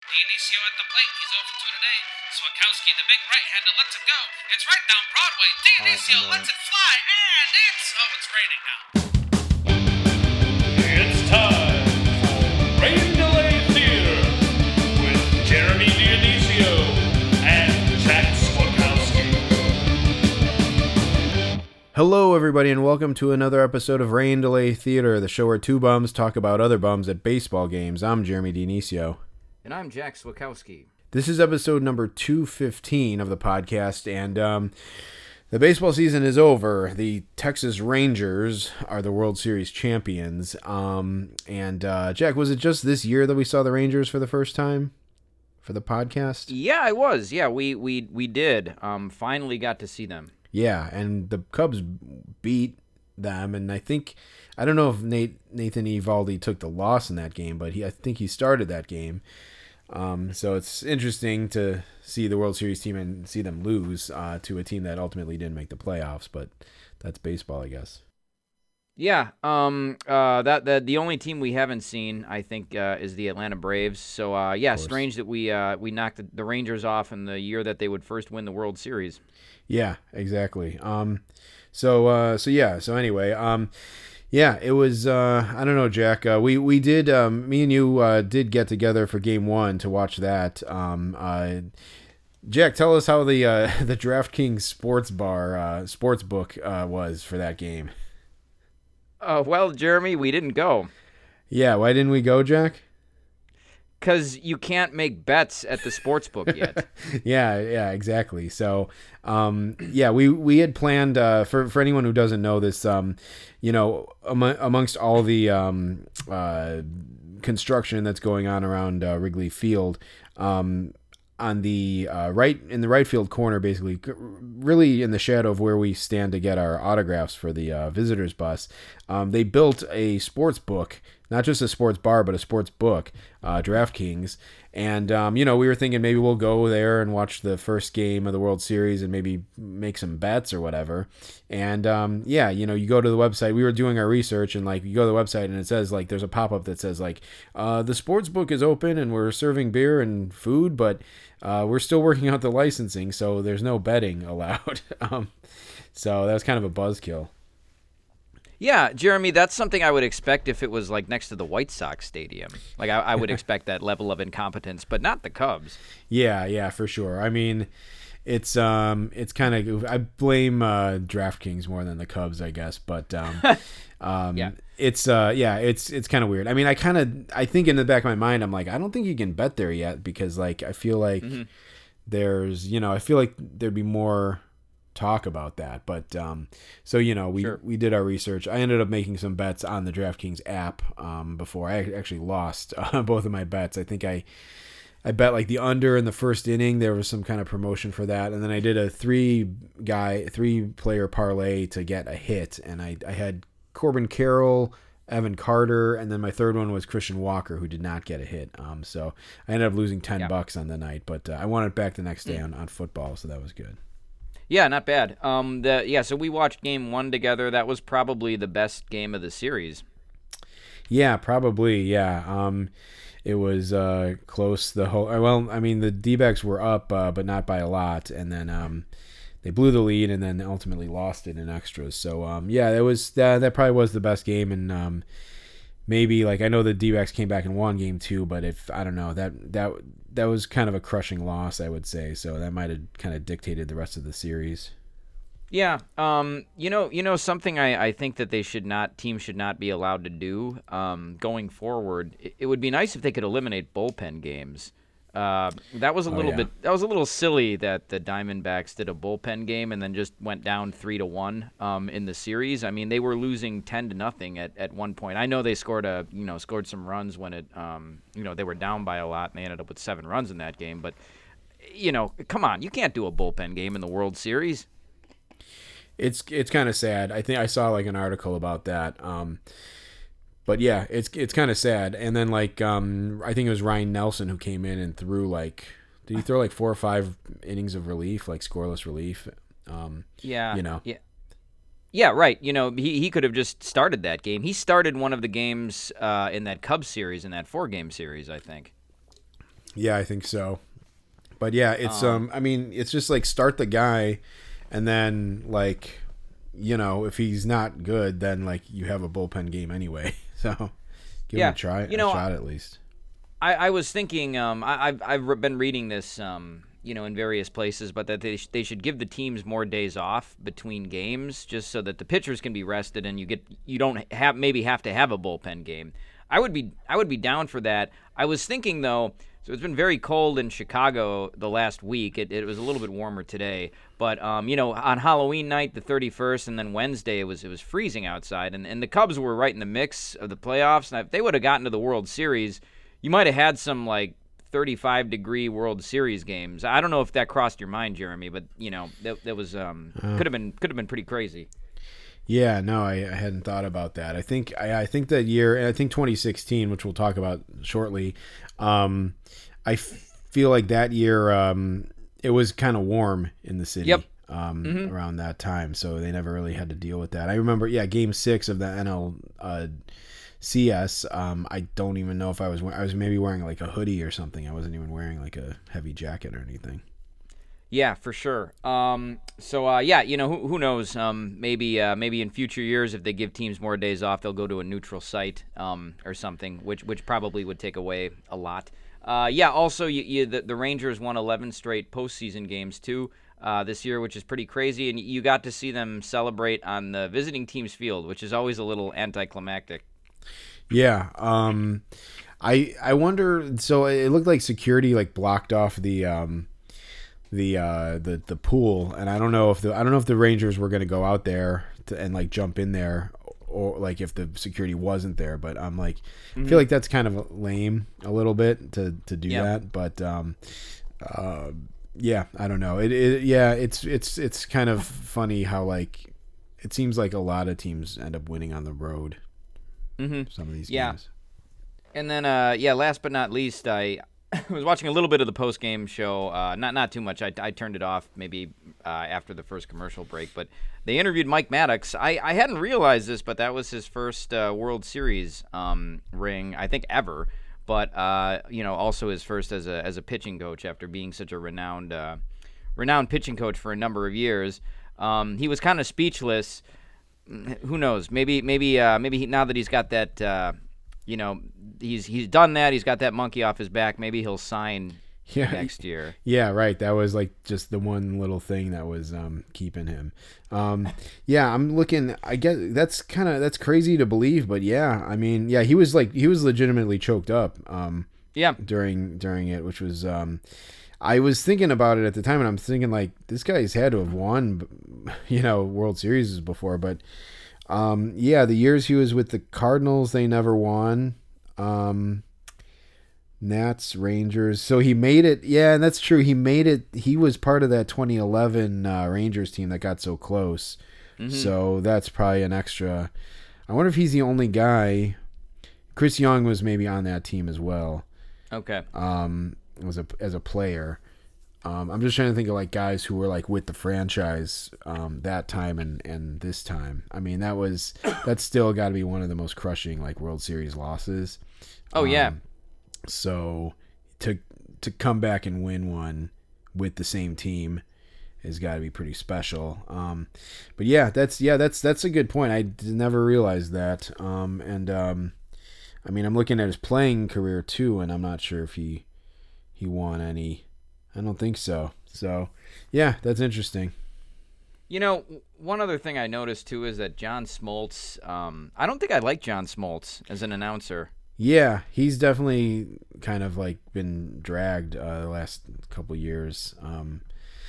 Dionisio at the plate. He's over two today. Swakowski, the big right-hander, lets it go. It's right down Broadway. Dionisio lets it fly, and it's oh, it's raining now. It's time for Rain Delay Theater with Jeremy Dionisio and Jack Swakowski. Hello, everybody, and welcome to another episode of Rain Delay Theater, the show where two bums talk about other bums at baseball games. I'm Jeremy Dionisio. And I'm Jack Swakowski. This is episode number 215 of the podcast, and um, the baseball season is over. The Texas Rangers are the World Series champions. Um, and uh, Jack, was it just this year that we saw the Rangers for the first time for the podcast? Yeah, I was. Yeah, we we we did. Um, finally got to see them. Yeah, and the Cubs beat them, and I think I don't know if Nate Nathan Eovaldi took the loss in that game, but he I think he started that game. Um, so it's interesting to see the World Series team and see them lose uh, to a team that ultimately didn't make the playoffs, but that's baseball, I guess. Yeah. Um. Uh. That that the only team we haven't seen, I think, uh, is the Atlanta Braves. So uh. Yeah. Strange that we uh we knocked the, the Rangers off in the year that they would first win the World Series. Yeah, exactly. Um, so uh, so yeah. So anyway, um, yeah, it was. Uh, I don't know, Jack. Uh, we we did. Um, me and you uh, did get together for game one to watch that. Um, uh, Jack, tell us how the uh, the DraftKings Sports Bar uh, sports book uh, was for that game. Uh. Well, Jeremy, we didn't go Yeah, why didn't we go, Jack? Because you can't make bets at the sports book yet. yeah, yeah, exactly. So, um, yeah, we we had planned uh, for for anyone who doesn't know this, um, you know, am- amongst all the um, uh, construction that's going on around uh, Wrigley Field, um, on the uh, right in the right field corner, basically, really in the shadow of where we stand to get our autographs for the uh, visitors bus, um, they built a sports book. Not just a sports bar, but a sports book, uh, DraftKings. And, um, you know, we were thinking maybe we'll go there and watch the first game of the World Series and maybe make some bets or whatever. And, um, yeah, you know, you go to the website. We were doing our research and, like, you go to the website and it says, like, there's a pop up that says, like, uh, the sports book is open and we're serving beer and food, but uh, we're still working out the licensing, so there's no betting allowed. um, so that was kind of a buzzkill. Yeah, Jeremy, that's something I would expect if it was like next to the White Sox stadium. Like I, I would expect that level of incompetence, but not the Cubs. Yeah, yeah, for sure. I mean, it's um, it's kind of I blame uh, DraftKings more than the Cubs, I guess. But um, um, Yeah. it's uh, yeah, it's it's kind of weird. I mean, I kind of I think in the back of my mind, I'm like, I don't think you can bet there yet because like I feel like there's you know I feel like there'd be more talk about that. But um, so you know we Sure. we did our research. I ended up making some bets on the DraftKings app um, before I actually lost uh, both of my bets. I think I. I bet like the under in the first inning. There was some kind of promotion for that, and then I did a three guy, three player parlay to get a hit, and I I had Corbin Carroll, Evan Carter, and then my third one was Christian Walker, who did not get a hit. Um, so I ended up losing ten Yeah. bucks on the night, but uh, I won it back the next day on, on football, so that was good. Yeah, not bad. Um, the yeah, so we watched game one together. That was probably the best game of the series. Yeah, probably. Yeah. Um, it was uh, close the whole. uh, Well, I mean, the D backs were up, uh, but not by a lot, and then um, they blew the lead, and then ultimately lost it in extras. So um, yeah, that was that. That probably was the best game, and um, maybe like I know the D backs came back and won game two, but if I don't know that that that was kind of a crushing loss, I would say. So that might have kind of dictated the rest of the series. Yeah. Um, you know, you know something I, I think that they should not teams should not be allowed to do um, going forward. It, it would be nice if they could eliminate bullpen games. Uh, that was a Oh, little yeah. bit that was a little silly that the Diamondbacks did a bullpen game and then just went down three to one um, in the series. I mean, they were losing ten to nothing at, at one point. I know they scored a you know scored some runs when it um, you know they were down by a lot and they ended up with seven runs in that game. But you know, come on, you can't do a bullpen game in the World Series. it's it's kind of sad. I think I saw like an article about that. Um, but yeah, it's it's kind of sad. And then like um, I think it was Ryne Nelson who came in and threw like did he throw like four or five innings of relief, like scoreless relief? Um, Yeah. You know. Yeah. Yeah, right. You know, he, he could have just started that game. He started one of the games uh, in that Cubs series, in that four game series, I think. Yeah, I think so. But yeah, it's um, I mean, it's just like start the guy, and then like, you know, if he's not good, then like you have a bullpen game anyway. So give Yeah, him a try, you know, a shot at least. I, I was thinking, um, I, I've, I've re- been reading this, um, you know, in various places, but that they, sh- they should give the teams more days off between games, just so that the pitchers can be rested and you get you don't have maybe have to have a bullpen game. I would be I would be down for that. I was thinking though, so it's been very cold in Chicago the last week. It, it was a little bit warmer today, but um, you know, on Halloween night, the 31st, and then Wednesday, it was it was freezing outside, and, and the Cubs were right in the mix of the playoffs. And if they would have gotten to the World Series, you might have had some like 35 degree World Series games. I don't know if that crossed your mind, Jeremy, but you know that, that was um, could have been could have been pretty crazy. Yeah, no, I, I hadn't thought about that. I think I, I think that year, and I think 2016, which we'll talk about shortly. Um, I f- feel like that year um, it was kind of warm in the city. Yep. Um, around that time, so they never really had to deal with that. I remember, yeah, Game Six of the NL uh, CS. Um, I don't even know if I was. we- I was maybe wearing like a hoodie or something. I wasn't even wearing like a heavy jacket or anything. Yeah, for sure. Um, so uh, yeah, you know, who, who knows? Um, maybe uh, maybe in future years, if they give teams more days off, they'll go to a neutral site um, or something, which which probably would take away a lot. Uh, yeah. Also, you, you, the, the Rangers won 11 straight postseason games too uh, this year, which is pretty crazy, and you got to see them celebrate on the visiting team's field, which is always a little anticlimactic. Yeah. Um I I wonder so it looked like security like blocked off the um the uh the the pool and I don't know if the I don't know if the Rangers were going to go out there to, and like jump in there or like if the security wasn't there but I'm like I feel like that's kind of lame a little bit to to do Yeah. that but um uh yeah, I don't know. It, it yeah, it's it's it's kind of funny how like it seems like a lot of teams end up winning on the road. Mhm. Some of these Yeah. games. And then, uh, yeah, last but not least, I was watching a little bit of the post game show. Uh, not not too much. I, I turned it off maybe uh, after the first commercial break. But they interviewed Mike Maddux. I, I hadn't realized this, but that was his first uh, World Series um, ring, I think, ever. But uh, you know, also his first as a as a pitching coach after being such a renowned uh, renowned pitching coach for a number of years. Um, he was kind of speechless who knows? Maybe maybe uh, maybe he, now that he's got that, you know, he's he's done that. He's got that monkey off his back. Maybe he'll sign Yeah. next year. Yeah, right. That was like just the one little thing that was um, keeping him. Um, yeah, I'm looking. I guess that's kind of that's crazy to believe, but yeah, I mean, yeah, he was like he was legitimately choked up um, Yeah, during during it, which was. Um, I was thinking about it at the time, and I'm thinking like this guy's had to have won, you know, World Series before, but um, yeah, the years he was with the Cardinals, they never won. Um, Nats, Rangers. So he made it. Yeah, and that's true. He made it. He was part of that 2011 uh, Rangers team that got so close. So that's probably an extra. I wonder if he's the only guy. Chris Young was maybe on that team as well. okay. Um, as a as a player. Um, I'm just trying to think of like guys who were like with the franchise um, that time and and this time. I mean, that was that's still got to be one of the most crushing like World Series losses. Oh yeah, Um, So to to come back and win one with the same team has got to be pretty special. Um, but yeah, that's yeah, that's that's a good point. I never realized that. Um, and um, I mean, I'm looking at his playing career too, and I'm not sure if he he won any. I don't think so. So yeah, that's interesting. You know, one other thing I noticed too is that John Smoltz. Um, I don't think I like John Smoltz as an announcer. Yeah, he's definitely kind of like been dragged uh, the last couple years. Um,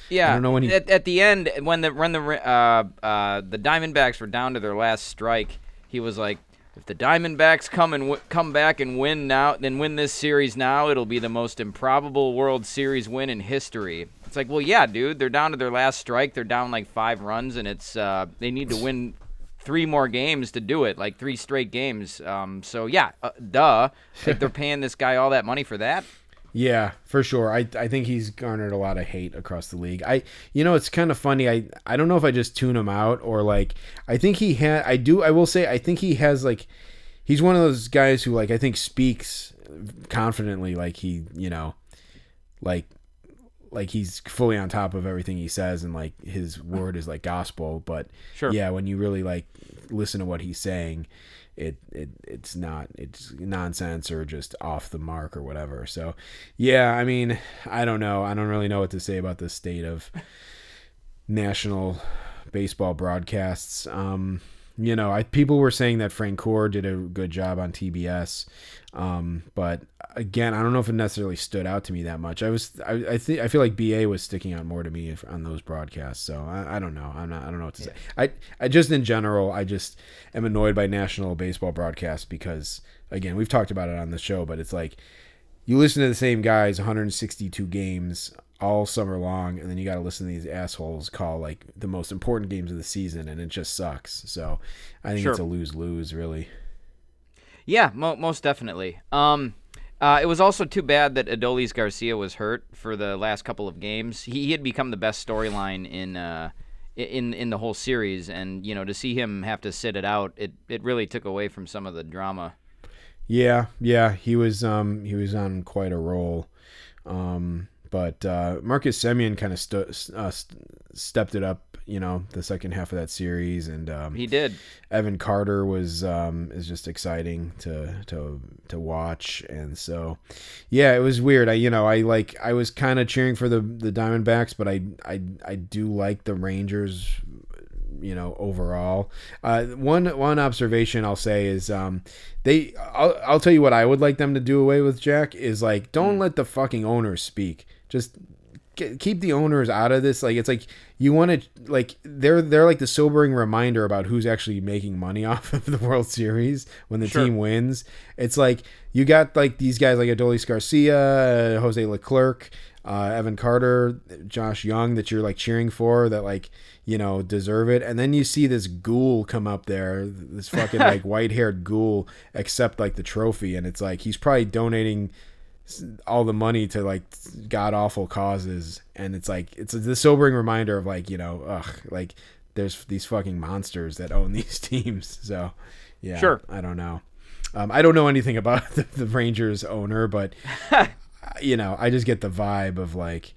Yeah, I don't know when he- at, at the end when the when the uh, uh, the Diamondbacks were down to their last strike, he was like, "If the Diamondbacks come and w- come back and win now, then win this series now, it'll be the most improbable World Series win in history." It's like, well, yeah, dude, they're down to their last strike. They're down like five runs, and it's uh, they need to win three more games to do it, like three straight games. Um, so yeah, uh, duh, like they're paying this guy all that money for that. Yeah, for sure. I I think he's garnered a lot of hate across the league. I you know it's kind of funny. I I don't know if I just tune him out or like I think he had I do I will say I think he has like he's one of those guys who like I think speaks confidently like he, you know, like like he's fully on top of everything he says and like his word is like gospel but Sure. yeah when you really like listen to what he's saying it, it it's not it's nonsense or just off the mark or whatever. So yeah i mean i don't know. I don't really know what to say about the state of national baseball broadcasts. Um you know i people were saying that Francoeur did a good job on tbs um but again i don't know if it necessarily stood out to me that much. I was i, I think i feel like ba was sticking out more to me if, on those broadcasts so I, I don't know. I'm not i don't know what to say. I i just in general i just am annoyed by national baseball broadcasts because again we've talked about it on the show but it's like you listen to the same guys 162 games all summer long and then you got to listen to these assholes call like the most important games of the season and it just sucks so i think Sure. it's a lose-lose really Yeah, mo- most definitely. Um, uh, it was also too bad that Adolis Garcia was hurt for the last couple of games. He, he had become the best storyline in uh, in in the whole series, and you know to see him have to sit it out, it, it really took away from some of the drama. Yeah, yeah, he was um he was on quite a roll. Um but uh Marcus Semien kind of stu- uh, st- stepped it up, you know, the second half of that series and um He did. Evan Carter was um is just exciting to to to watch and so yeah, it was weird. I you know, I like I was kind of cheering for the the Diamondbacks, but I I I do like the Rangers you know overall uh one one observation i'll say is um they I'll, I'll tell you what i would like them to do away with jack is like don't let the fucking owners speak just ke- keep the owners out of this. Like it's like you want to like they're they're like the sobering reminder about who's actually making money off of the world series when the Sure. team wins. It's like you got like these guys like adolis garcia uh, jose leclerc uh, evan carter josh jung that you're like cheering for that like you know deserve it. And then you see this ghoul come up there this fucking like white haired ghoul accept like the trophy. And it's like he's probably donating all the money to like god awful causes and it's like it's a sobering reminder of like you know ugh like there's these fucking monsters that own these teams so yeah Sure. i don't know um, i don't know anything about the, the rangers owner but you know i just get the vibe of like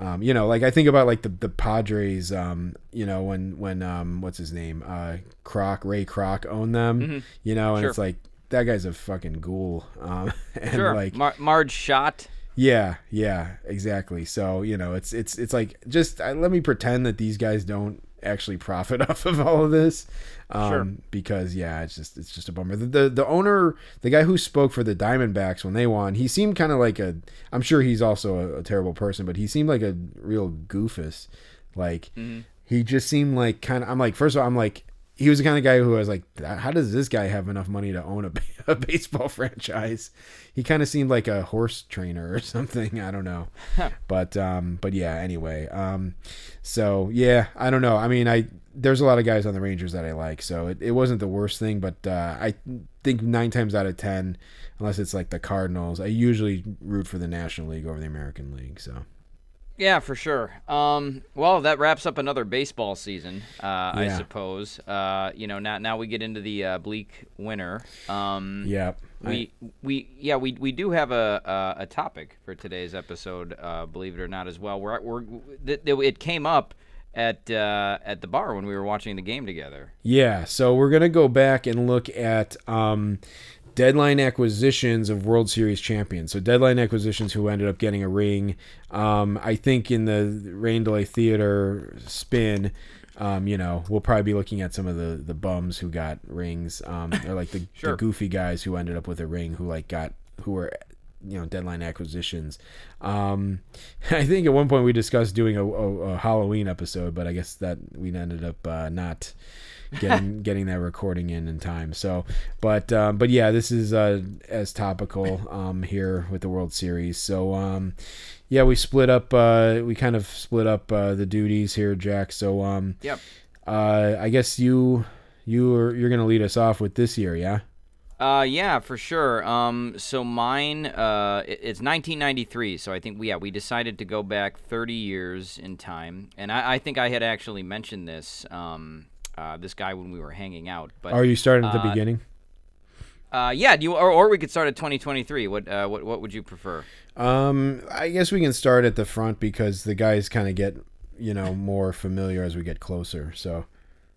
um, you know, like I think about like the the Padres, um, you know, when when um, what's his name, uh, Croc, Ray Kroc owned them, you know, and Mm-hmm. Sure. it's like that guy's a fucking ghoul, um, and Sure. like Mar- Marge Schott. yeah, yeah, exactly. So you know, it's it's it's like just uh, let me pretend that these guys don't actually profit off of all of this, um, Sure. because yeah, it's just it's just a bummer. The, the the owner, the guy who spoke for the Diamondbacks when they won, he seemed kind of like a. I'm sure he's also a, a terrible person, but he seemed like a real goofus. Like he just seemed like kind of. I'm like, first of all, I'm like. He was the kind of guy who I was like, how does this guy have enough money to own a, a baseball franchise? He kind of seemed like a horse trainer or something. I don't know but um but yeah anyway um so yeah i don't know i mean i there's a lot of guys on the rangers that i like so it, it wasn't the worst thing but uh i think nine times out of ten unless it's like the cardinals i usually root for the national league over the american league so Yeah, for sure. Um, well, that wraps up another baseball season, uh, I suppose. Uh, you know, now now we get into the uh, bleak winter. Um, yeah I- we we yeah we we do have a a, a topic for today's episode. Uh, believe it or not, as well. We're we're th- th- it came up at uh, at the bar when we were watching the game together. Yeah, so we're gonna go back and look at um, deadline acquisitions of World Series champions. So deadline acquisitions who ended up getting a ring. Um, I think in the Rain Delay Theater spin, um, you know, we'll probably be looking at some of the the bums who got rings, um, or like the, Sure. the goofy guys who ended up with a ring who like got who were you know deadline acquisitions. Um, I think at one point we discussed doing a, a, a Halloween episode, but I guess that we ended up uh, not getting getting that recording in in time. So, but um, but yeah, this is uh, as topical um, here with the World Series. So um, yeah, we split up. Uh, we kind of split up uh, the duties here, Jack. So um, Yep. uh, I guess you you are you're gonna lead us off with this year, yeah. Uh, yeah, for sure. Um, so mine, uh, it's 1993. So I think we, yeah, we decided to go back 30 years in time, and I, I think I had actually mentioned this, um, uh, this guy when we were hanging out. But Are you starting at the uh, beginning? Uh, yeah, do you or, or we could start at 2023. What uh, what what would you prefer? Um, I guess we can start at the front because the guys kind of get you know more familiar as we get closer. So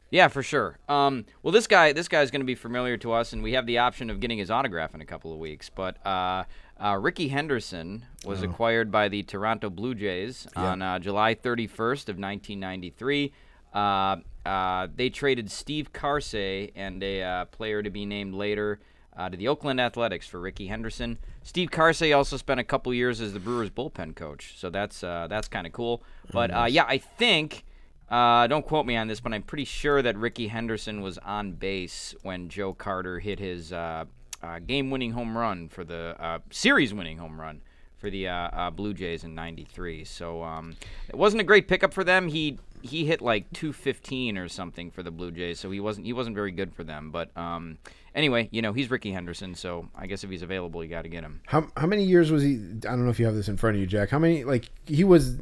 Yeah, for sure. Um, well, this guy, this guy's going to be familiar to us, and we have the option of getting his autograph in a couple of weeks. But uh, uh, Rickey Henderson was acquired by the Toronto Blue Jays on uh, July 31st of 1993. Uh, they traded Steve Karsay and a uh, player to be named later uh, to the Oakland Athletics for Rickey Henderson. Steve Karsay also spent a couple years as the Brewers bullpen coach, so that's uh, that's kind of cool. But uh, yeah, I think. Uh, don't quote me on this, but I'm pretty sure that Rickey Henderson was on base when Joe Carter hit his uh, uh, game-winning home run for the uh, series-winning home run for the uh, uh, Blue Jays in '93. So um, it wasn't a great pickup for them. He he hit like 215 or something for the Blue Jays, so he wasn't he wasn't very good for them. But um, anyway, you know he's Rickey Henderson, so I guess if he's available, you got to get him. how how many years was he? I don't know if you have this in front of you, Jack. How many like he was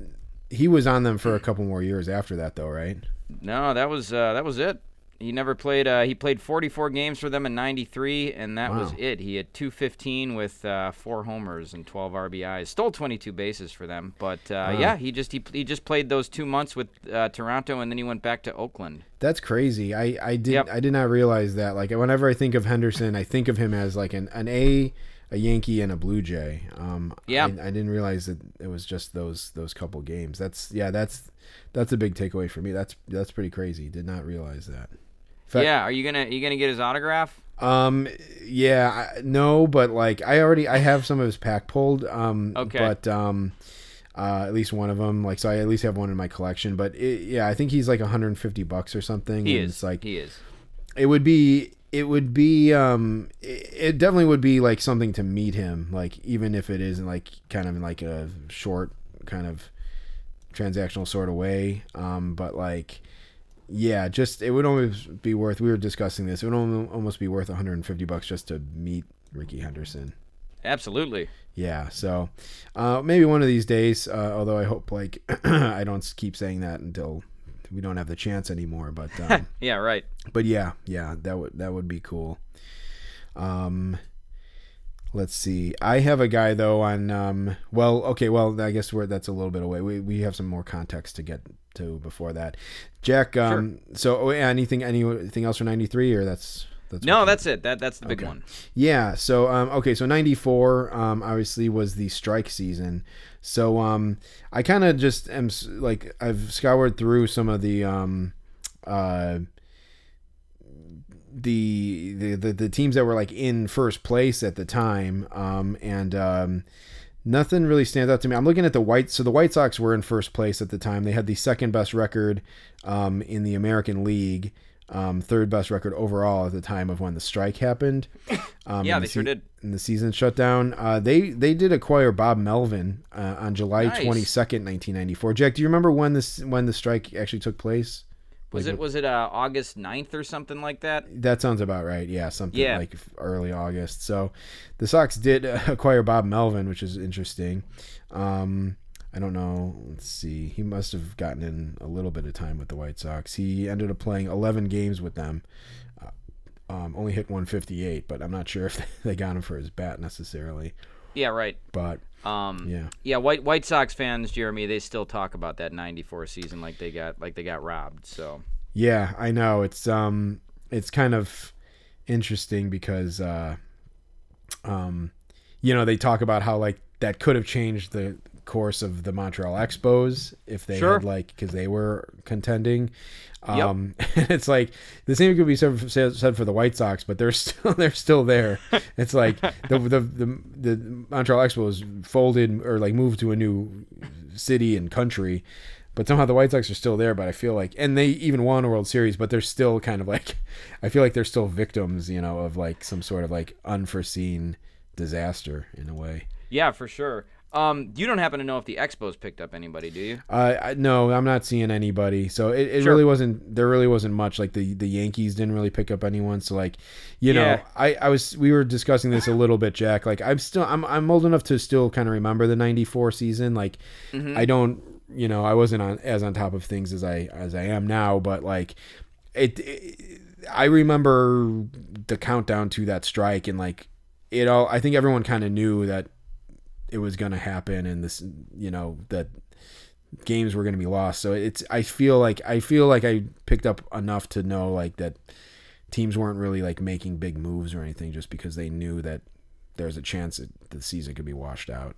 he was on them for a couple more years after that though, right? No, that was uh, that was it. He never played. Uh, he played 44 games for them in '93, and that was it. He had 215 with uh, four homers and 12 RBIs. Stole 22 bases for them, but uh, yeah, he just he, he just played those two months with uh, Toronto, and then he went back to Oakland. That's crazy. I I did Yep. I did not realize that. Like whenever I think of Henderson, I think of him as like an an A, a Yankee, and a Blue Jay. Um, Yeah. I, I didn't realize that it was just those those couple games. That's yeah. That's that's a big takeaway for me. That's that's pretty crazy. Did not realize that. Fact- yeah, are you gonna you gonna get his autograph? Um. Yeah. I, no, but like I already I have some of his pack pulled. Um. Okay. But um, uh, at least one of them. Like so, I at least have one in my collection. But it, yeah, I think he's like 150 bucks or something. He and is. It's like he is. it would be. It would be. Um. It, it definitely would be like something to meet him. Like even if it isn't like kind of in like a short kind of transactional sort of way. Um. But like. Yeah, just it would almost be worth. We were discussing this. It would almost be worth 150 bucks just to meet Rickey Henderson. Absolutely. Yeah, so uh, maybe one of these days. Uh, although I hope like I don't keep saying that until we don't have the chance anymore. But um, Yeah. Right. but yeah, yeah, that would that would be cool. Um, let's see. I have a guy though on. Um, well, okay. Well, I guess we're that's a little bit away. We we have some more context to get before that. Jack. Um, So oh, yeah, anything anything else for ninety three or that's that's No, that's it. That that's the big Okay. one. Yeah. So um, okay. So '94 um, obviously was the strike season. So um, I kind of just am like I've scoured through some of the um, uh, the, the the the teams that were like in first place at the time. Um, and um, nothing really stands out to me. I'm looking at the White. So the White Sox were in first place at the time. They had the second best record um, in the American League. Um, third best record overall at the time of when the strike happened. Um, Yeah, they the sure did. And the season shut down. Uh, they they did acquire Bob Melvin uh, on July Nice. twenty second, nineteen ninety four. Jack, do you remember when this when the strike actually took place? Was Like, it was it uh, August 9th or something like that? That sounds about right. Yeah, something Yeah. like early August. So the Sox did acquire Bob Melvin, which is interesting. Um, I don't know. Let's see. He must have gotten in a little bit of time with the White Sox. He ended up playing 11 games with them. Uh, um, only hit 158, but I'm not sure if they got him for his bat necessarily. Yeah. Right. But Um, yeah, Yeah, White White Sox fans, Jeremy, they still talk about that '94 season like they got like they got robbed. So Yeah, I know. It's um it's kind of interesting because uh um you know, they talk about how like that could have changed the course of the Montreal Expos if they Sure. had like cuz they were contending. Yep. Um it's like the same could be said for, said for the White Sox, but they're still they're still there. It's like the the the, the Montreal Expos folded or like moved to a new city and country but somehow the White Sox are still there. But I feel like, and they even won a World Series, but they're still kind of like, I feel like they're still victims, you know, of like some sort of like unforeseen disaster in a way. yeah, for sure. Um, you don't happen to know if the Expos picked up anybody, do you? Uh, I, no, I'm not seeing anybody. So it, it Sure. really wasn't. There really wasn't much. Like the the Yankees didn't really pick up anyone. So like, you know, I I was we were discussing this a little bit, Jack. Like I'm still I'm I'm old enough to still kind of remember the '94 season. Like Mm-hmm. I don't, you know, I wasn't on as on top of things as I as I am now. But like, it, it I remember the countdown to that strike and like it all. I think everyone kind of knew that it was going to happen and this, you know, that games were going to be lost. So it's. I feel like I feel like I picked up enough to know like that teams weren't really like making big moves or anything just because they knew that there's a chance that the season could be washed out.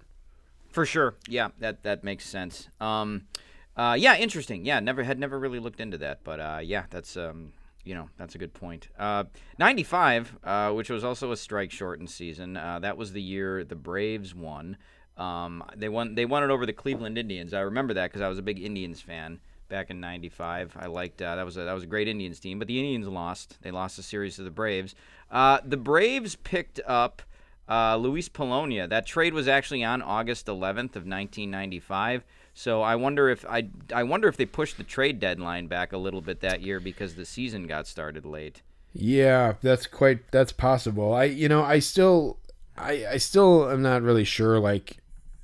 For sure. Yeah, that that makes sense. Um, uh, yeah, interesting. Yeah, never had never really looked into that, but uh, yeah, that's um, you know that's a good point. Uh, 95, uh, which was also a strike shortened season. Uh, that was the year the Braves won. Um, they won. They won it over the Cleveland Indians. I remember that because I was a big Indians fan back in '95. I liked uh, that was a, that was a great Indians team, but the Indians lost. They lost the series to the Braves. Uh, the Braves picked up uh, Luis Polonia. That trade was actually on August 11th of 1995. So I wonder if I I wonder if they pushed the trade deadline back a little bit that year because the season got started late. Yeah, that's quite that's possible. I you know I still I I still am not really sure like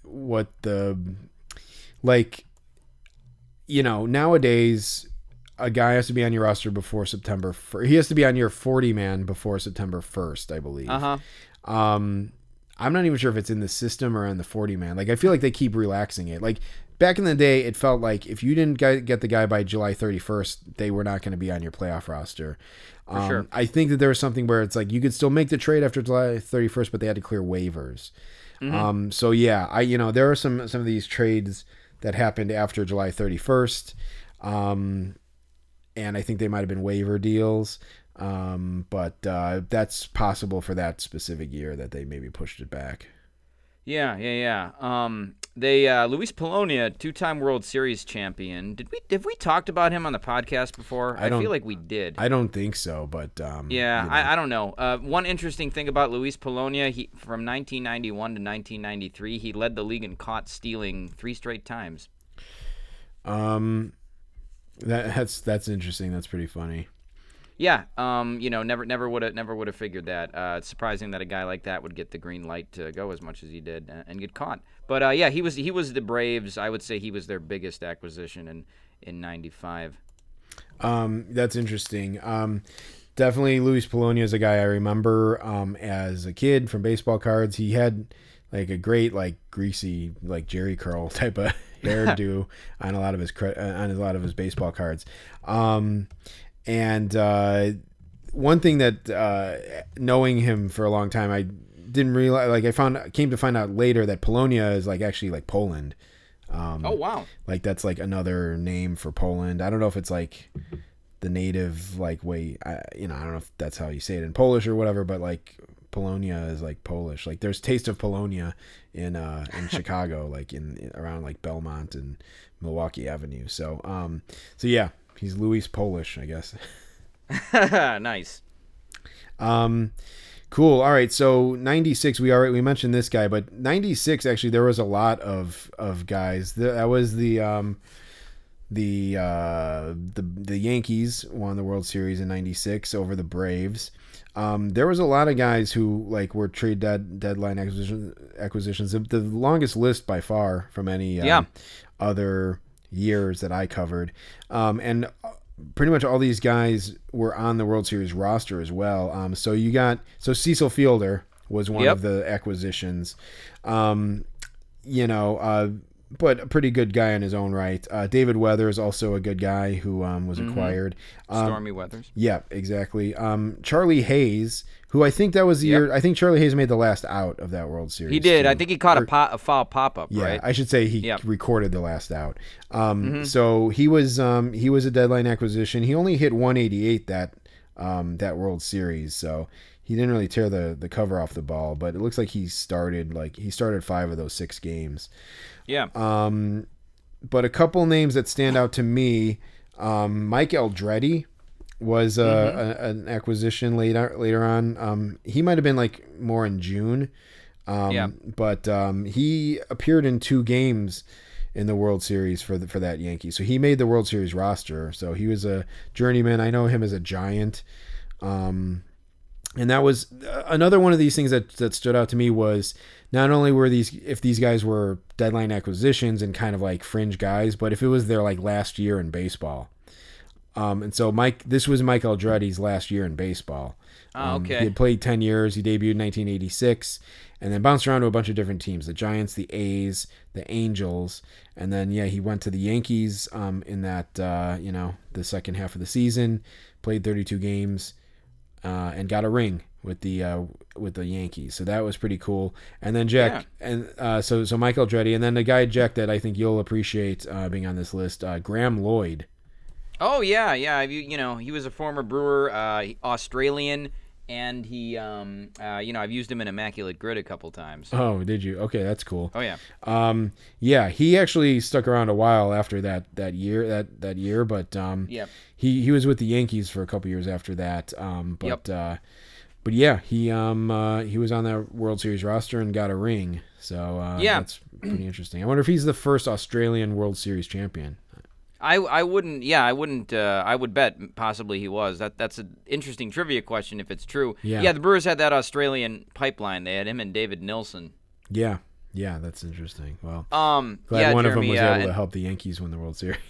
what the like you know nowadays a guy has to be on your roster before September. 1st. He has to be on your 40 man before September 1st, I believe. Uh huh. Um, I'm not even sure if it's in the system or in the 40 man. Like I feel like they keep relaxing it. Like back in the day, it felt like if you didn't get the guy by July 31st, they were not going to be on your playoff roster. Um, sure. I think that there was something where it's like you could still make the trade after July 31st, but they had to clear waivers. Um, so yeah, I you know there are some some of these trades that happened after July 31st, um, and I think they might have been waiver deals. Um, but uh, that's possible for that specific year that they maybe pushed it back. Yeah, yeah, yeah. Um, they uh, Luis Polonia, two-time World Series champion. Did we have we talked about him on the podcast before? I don't- feel like we did. I don't think so, but um, yeah, you know. I, I don't know. Uh, one interesting thing about Luis Polonia, he from 1991 to 1993, he led the league in caught stealing three straight times. um, that, that's that's interesting. That's pretty funny. Yeah, um, you know, never, never would have, never would have figured that. Uh, it's surprising that a guy like that would get the green light to go as much as he did and, and get caught. But uh, yeah, he was, he was the Braves. I would say he was their biggest acquisition in in '95. Um, that's interesting. Um, definitely Luis Polonia is a guy I remember um, as a kid from baseball cards. He had like a great like greasy like Jerry curl type of hairdo on a lot of his uh, on a lot of his baseball cards. Um, and uh, one thing that uh, knowing him for a long time, I didn't realize. Like I found came to find out later that Polonia is like actually like Poland. Um, Oh wow. like that's like another name for Poland. I don't know if it's like the native like way. I, you know, I don't know if that's how you say it in Polish or whatever. But like Polonia is like Polish. Like there's Taste of Polonia in uh in Chicago, like in, in around like Belmont and Milwaukee Avenue. So um so yeah, he's Louis Polish, I guess. nice. Um, cool. All right. So 96, we already, we mentioned this guy, but 96, actually, there was a lot of, of guys that, that was the, um, the, uh, the, the Yankees won the world series in 96 over the Braves. Um, there was a lot of guys who like were trade dead, deadline acquisition, acquisitions. The, the longest list by far from any, um, Yeah. other years that I covered. Um, and pretty much all these guys were on the World Series roster as well. Um, so you got so Cecil Fielder was one Yep. of the acquisitions. Um, you know, uh, but a pretty good guy in his own right. Uh, David Weather is also a good guy who um, was acquired. Um, Stormy Weathers. yeah, exactly. Um, Charlie Hayes, who I think that was the Yep. year. I think Charlie Hayes made the last out of that World Series. He did. I think he caught Or- a, a foul pop up, yeah, right? I should say he Yep. recorded the last out. Um, Mm-hmm. So he was um, he was a deadline acquisition. He only hit 188 that um, that World Series, so he didn't really tear the the cover off the ball. But it looks like he started like he started five of those six games. yeah. Um, but a couple names that stand out to me, um, Mike Aldrete was uh, Mm-hmm. a, an acquisition later later on. Um, he might have been like more in June. Um, Yeah. But um, he appeared in two games in the World Series for the, for that Yankee. So he made the World Series roster. So he was a journeyman. I know him as a giant. Um, and that was uh, another one of these things that that stood out to me was not only were these if these guys were deadline acquisitions and kind of like fringe guys, but if it was their like last year in baseball. Um, and so Mike, this was Mike Aldrete's last year in baseball. Oh, Um, okay. He had played 10 years. He debuted in 1986 and then bounced around to a bunch of different teams the Giants, the A's, the Angels. And then, yeah, he went to the Yankees um, in that, uh, you know, the second half of the season, played 32 games, uh, and got a ring with the uh, with the Yankees. So that was pretty cool. And then Jack, and uh, so so Michael Andretti, and then the guy Jack that I think you'll appreciate uh, being on this list, uh, Graeme Lloyd. Oh yeah, yeah. You, you know, he was a former Brewer, uh, Australian, and he, um, uh, you know, I've used him in Immaculate Grid a couple times. Oh, did you? Okay, that's cool. Oh yeah. Um, yeah, he actually stuck around a while after that that year that that year, but um, Yep. he he was with the Yankees for a couple years after that. Um, but Yep. uh, but yeah, he um uh, he was on that World Series roster and got a ring. So uh, Yeah. that's pretty interesting. I wonder if he's the first Australian World Series champion. I, I wouldn't yeah I wouldn't uh, I would bet possibly he was that that's an interesting trivia question if it's true Yeah. yeah the Brewers had that Australian pipeline they had him and David Nilsson Yeah, yeah, that's interesting. Well, um glad yeah one Jeremy, of them was uh, able to and- help the Yankees win the World Series.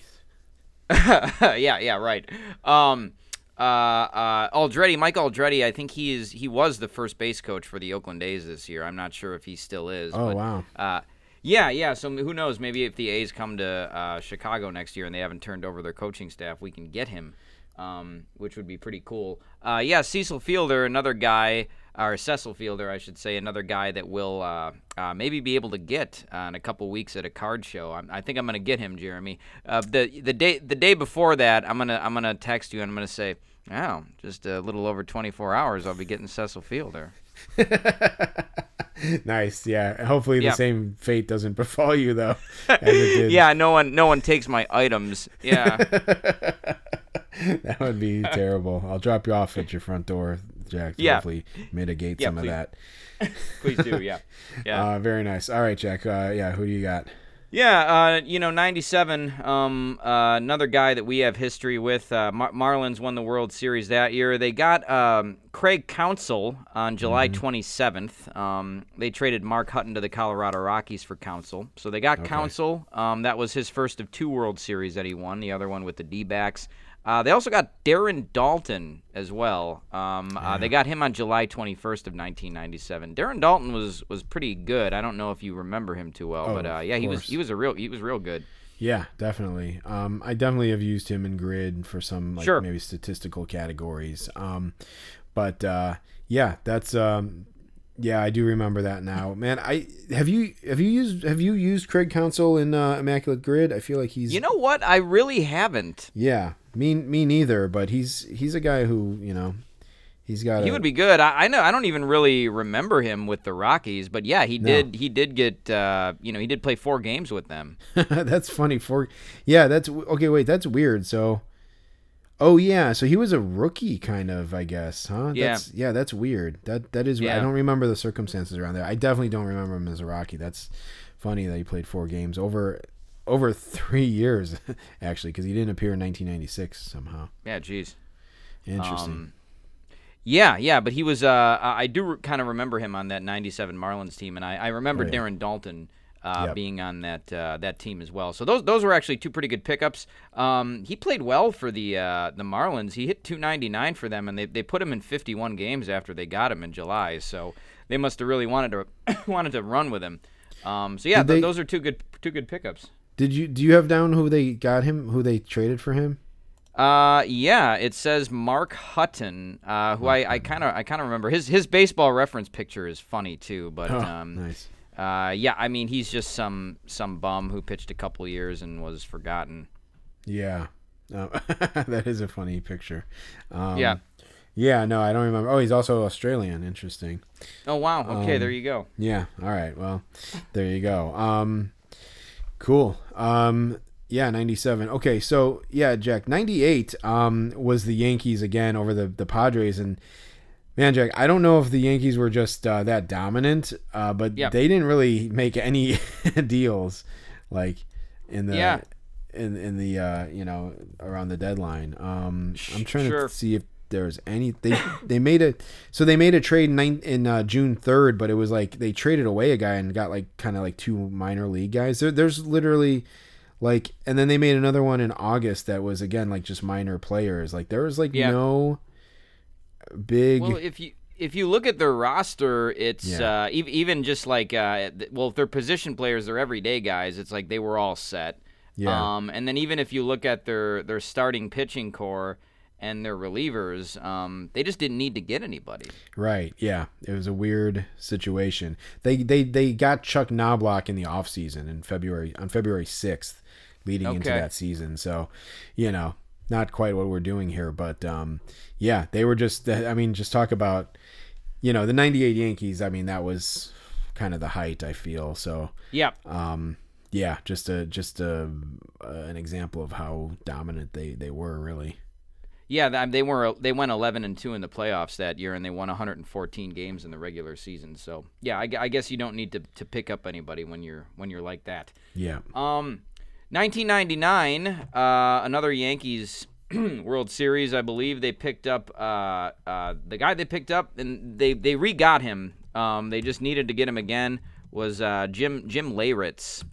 yeah, yeah, right. Um, uh, uh, Aldrete, Mike Aldrete, I think he is he was the first base coach for the Oakland A's this year. I'm not sure if he still is. Oh but, wow. Uh, yeah, yeah. So who knows? Maybe if the A's come to uh, Chicago next year and they haven't turned over their coaching staff, we can get him, um, which would be pretty cool. Uh, yeah, Cecil Fielder, another guy, or Cecil Fielder, I should say, another guy that will uh, uh, maybe be able to get uh, in a couple weeks at a card show. I'm, I think I'm gonna get him, Jeremy. Uh, the the day the day before that, I'm gonna I'm gonna text you and I'm gonna say, oh, just a little over 24 hours, I'll be getting Cecil Fielder. nice. Yeah. Hopefully the Yeah. same fate doesn't befall you though, as it did. Yeah, no one no one takes my items. Yeah. that would be terrible. I'll drop you off at your front door, Jack. To Yeah. Hopefully mitigate Yeah, some please. of that. Please do, yeah. Yeah. Uh, very nice. All right, Jack. Uh, yeah, who do you got? Yeah, uh, you know, 97, um, uh, another guy that we have history with. Uh, Mar- Marlins won the World Series that year. They got um, Craig Counsell on July 27th. Um, they traded Mark Hutton to the Colorado Rockies for Counsell. So they got Counsell. Um, that was his first of two World Series that he won, the other one with the D backs. Uh, they also got Darren Daulton as well. Um, uh, they got him on July 21st of 1997. Darren Daulton was was pretty good. I don't know if you remember him too well, Oh, but uh, yeah, he was he was a real he was real good. Yeah, definitely. Um, I definitely have used him in grid for some like Sure. maybe statistical categories. Um, but uh, yeah, that's um, yeah, I do remember that now. Man, I have you have you used have you used Craig Counsell in uh, Immaculate Grid? I feel like he's You know what? I really haven't. yeah, me me neither. But he's he's a guy who you know he's got He a- would be good. I, I know. I don't even really remember him with the Rockies, but yeah, he No. did. He did get. Uh, you know, he did play four games with them. that's funny for yeah that's okay wait that's weird so oh yeah so he was a rookie kind of i guess huh Yeah. that's, yeah that's weird that that is i don't remember the circumstances around there i definitely don't remember him as a rocky that's funny that he played four games over over three years actually because he didn't appear in 1996 somehow Yeah, jeez. interesting Um, yeah, yeah, but he was. Uh, I I do re- kind of remember him on that '97 Marlins team, and I, I remember Oh, yeah. Darren Daulton uh, Yep. being on that uh, that team as well. So those those were actually two pretty good pickups. Um, he played well for the uh, the Marlins. He hit 299 for them, and they, they put him in 51 games after they got him in July. So they must have really wanted to wanted to run with him. Um, so yeah, th- they- those are two good two good pickups. did you do you have down who they got him who they traded for him Uh, yeah, it says Mark Hutton, uh, who I I kind of I kind of remember. His his baseball reference picture is funny too, but oh, um, nice uh, yeah, I mean he's just some some bum who pitched a couple years and was forgotten. yeah Uh, that is a funny picture um, Yeah. yeah no i don't remember oh he's also australian interesting Oh wow. Okay, Um, there you go. Yeah. All right. Well, there you go. Um, cool. Um, yeah, ninety-seven. Okay, so yeah, Jack, ninety-eight. Um, was the Yankees again over the the Padres, and man, Jack, I don't know if the Yankees were just uh, that dominant, uh, but Yeah. they didn't really make any deals, like in the. Yeah. In, in the uh, you know around the deadline um i'm trying Sure. to see if there's any they they made a so they made a trade nine, in uh, June 3rd but it was like they traded away a guy and got like kind of like two minor league guys there, there's literally like, and then they made another one in August that was again like just minor players. Like there was like Yeah. no big. Well, if you if you look at their roster, it's Yeah. uh, ev- even just like uh, th- well, if they're position players, they're everyday guys. It's like they were all set. Yeah. Um, and then even if you look at their their starting pitching core and their relievers, um, they just didn't need to get anybody. Right. Yeah. It was a weird situation. They they they got Chuck Knoblauch in the offseason in February on February 6th leading into that season. So, you know, not quite what we're doing here, but um yeah, they were just I mean, just talk about you know, the 98 Yankees, I mean, that was kind of the height, I feel. So, Yeah. um yeah, just a just a uh, an example of how dominant they they were really. Yeah, they were they went 11 and 2 in the playoffs that year, and they won 114 games in the regular season. So yeah, I, I guess you don't need to, to pick up anybody when you're when you're like that. Yeah. Um, 1999, uh, another Yankees World Series, I believe they picked up uh, uh, the guy they picked up, and they they re-got him. Um, they just needed to get him again. Was uh, Jim Jim Leyritz?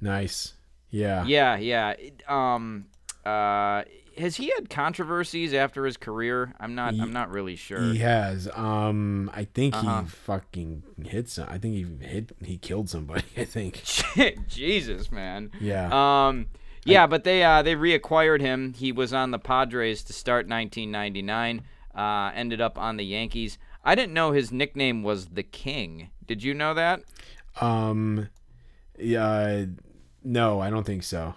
Nice. Yeah. Yeah, yeah. It- Um, uh, has he had controversies after his career? I'm not. I'm not really sure. He has. Um, I think Uh-huh. he fucking hit some. I think he hit. He killed somebody. I think. Jesus, man. Yeah. Um, yeah, but they uh, they reacquired him. He was on the Padres to start 1999. Uh, ended up on the Yankees. I didn't know his nickname was the King. Did you know that? Um, yeah. No, I don't think so.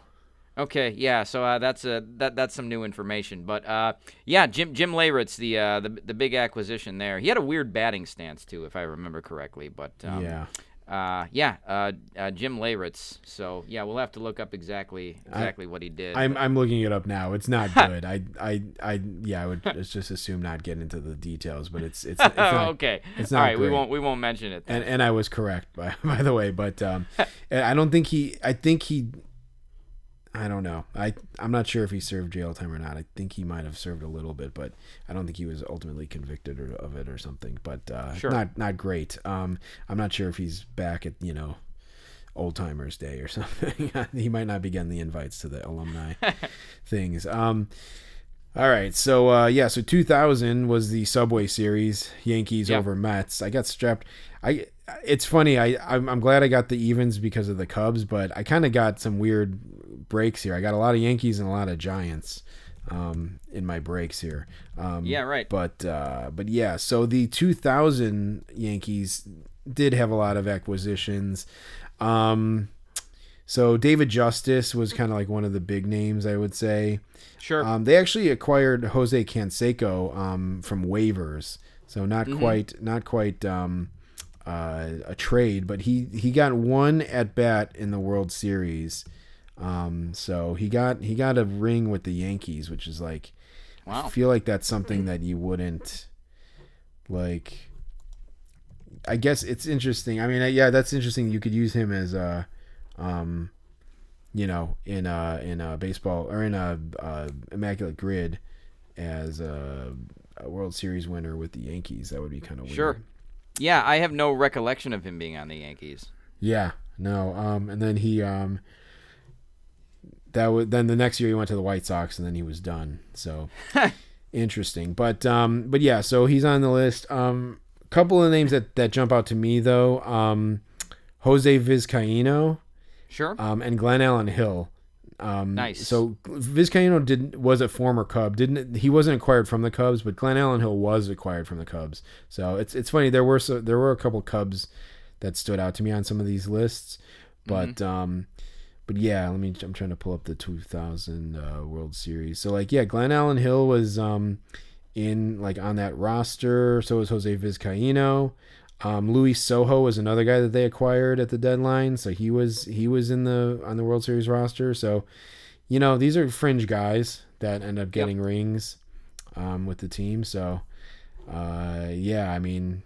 Okay, yeah. So uh, that's a that that's some new information. But uh, yeah, Jim Jim Leyritz, the uh, the the big acquisition there. He had a weird batting stance too, if I remember correctly. But um, yeah. uh, yeah, uh, uh, Jim Leyritz. So yeah, we'll have to look up exactly exactly what he did. I'm but- I'm looking it up now. It's not good. I I I yeah. I would just assume not get into the details, but it's it's, it's not, okay. it's All not right, we won't we won't mention it. Then. and and I was correct by by the way, but um, I don't think he. I think he. I don't know. I I'm not sure if he served jail time or not. I think he might have served a little bit, but I don't think he was ultimately convicted or, of it or something. But uh, Sure. not not great. Um, I'm not sure if he's back at you know old timers day or something. he might not be getting the invites to the alumni things. Um, all right, so uh, yeah, so 2000 was the Subway Series, Yankees Yeah. over Mets. I got strapped. I it's funny. I I'm, I'm glad I got the evens because of the Cubs, but I kind of got some weird breaks here. I got a lot of Yankees and a lot of Giants um, in my breaks here. Um, Yeah, right. But uh, but yeah, so the 2000 Yankees did have a lot of acquisitions. Um, so David Justice was kind of like one of the big names, I would say. Sure. Um, they actually acquired Jose Canseco um, from waivers, so not Mm-hmm. quite not quite um, uh, a trade, but he he got one at bat in the World Series. Um, so he got he got a ring with the Yankees, which is like I feel like that's something that you wouldn't like. I guess it's interesting. I mean, uh, yeah, that's interesting. You could use him as a, um, you know, in a in a baseball or in a uh, immaculate grid as a, a World Series winner with the Yankees. That would be kind of weird. Sure. Yeah, I have no recollection of him being on the Yankees. Yeah. No. Um. And then he um. That was then the next year he went to the White Sox and then he was done. So interesting. But um. But yeah. So he's on the list. Um. Couple of names that that jump out to me though. Um. Jose Vizcaino. Sure. um, and Glenallen Hill. Um, Nice. So Vizcaino didn't was a former Cub. Didn't he wasn't acquired from the Cubs, but Glenallen Hill was acquired from the Cubs. So it's it's funny there were so there were a couple Cubs that stood out to me on some of these lists, but um, but yeah, let me. I'm trying to pull up the 2000 uh, World Series. So like yeah, Glenallen Hill was um in like on that roster. So was Jose Vizcaino. Um, Luis Sojo was another guy that they acquired at the deadline, so he was he was in the on the World Series roster. So, you know, these are fringe guys that end up getting rings um, with the team. So, uh, yeah, I mean,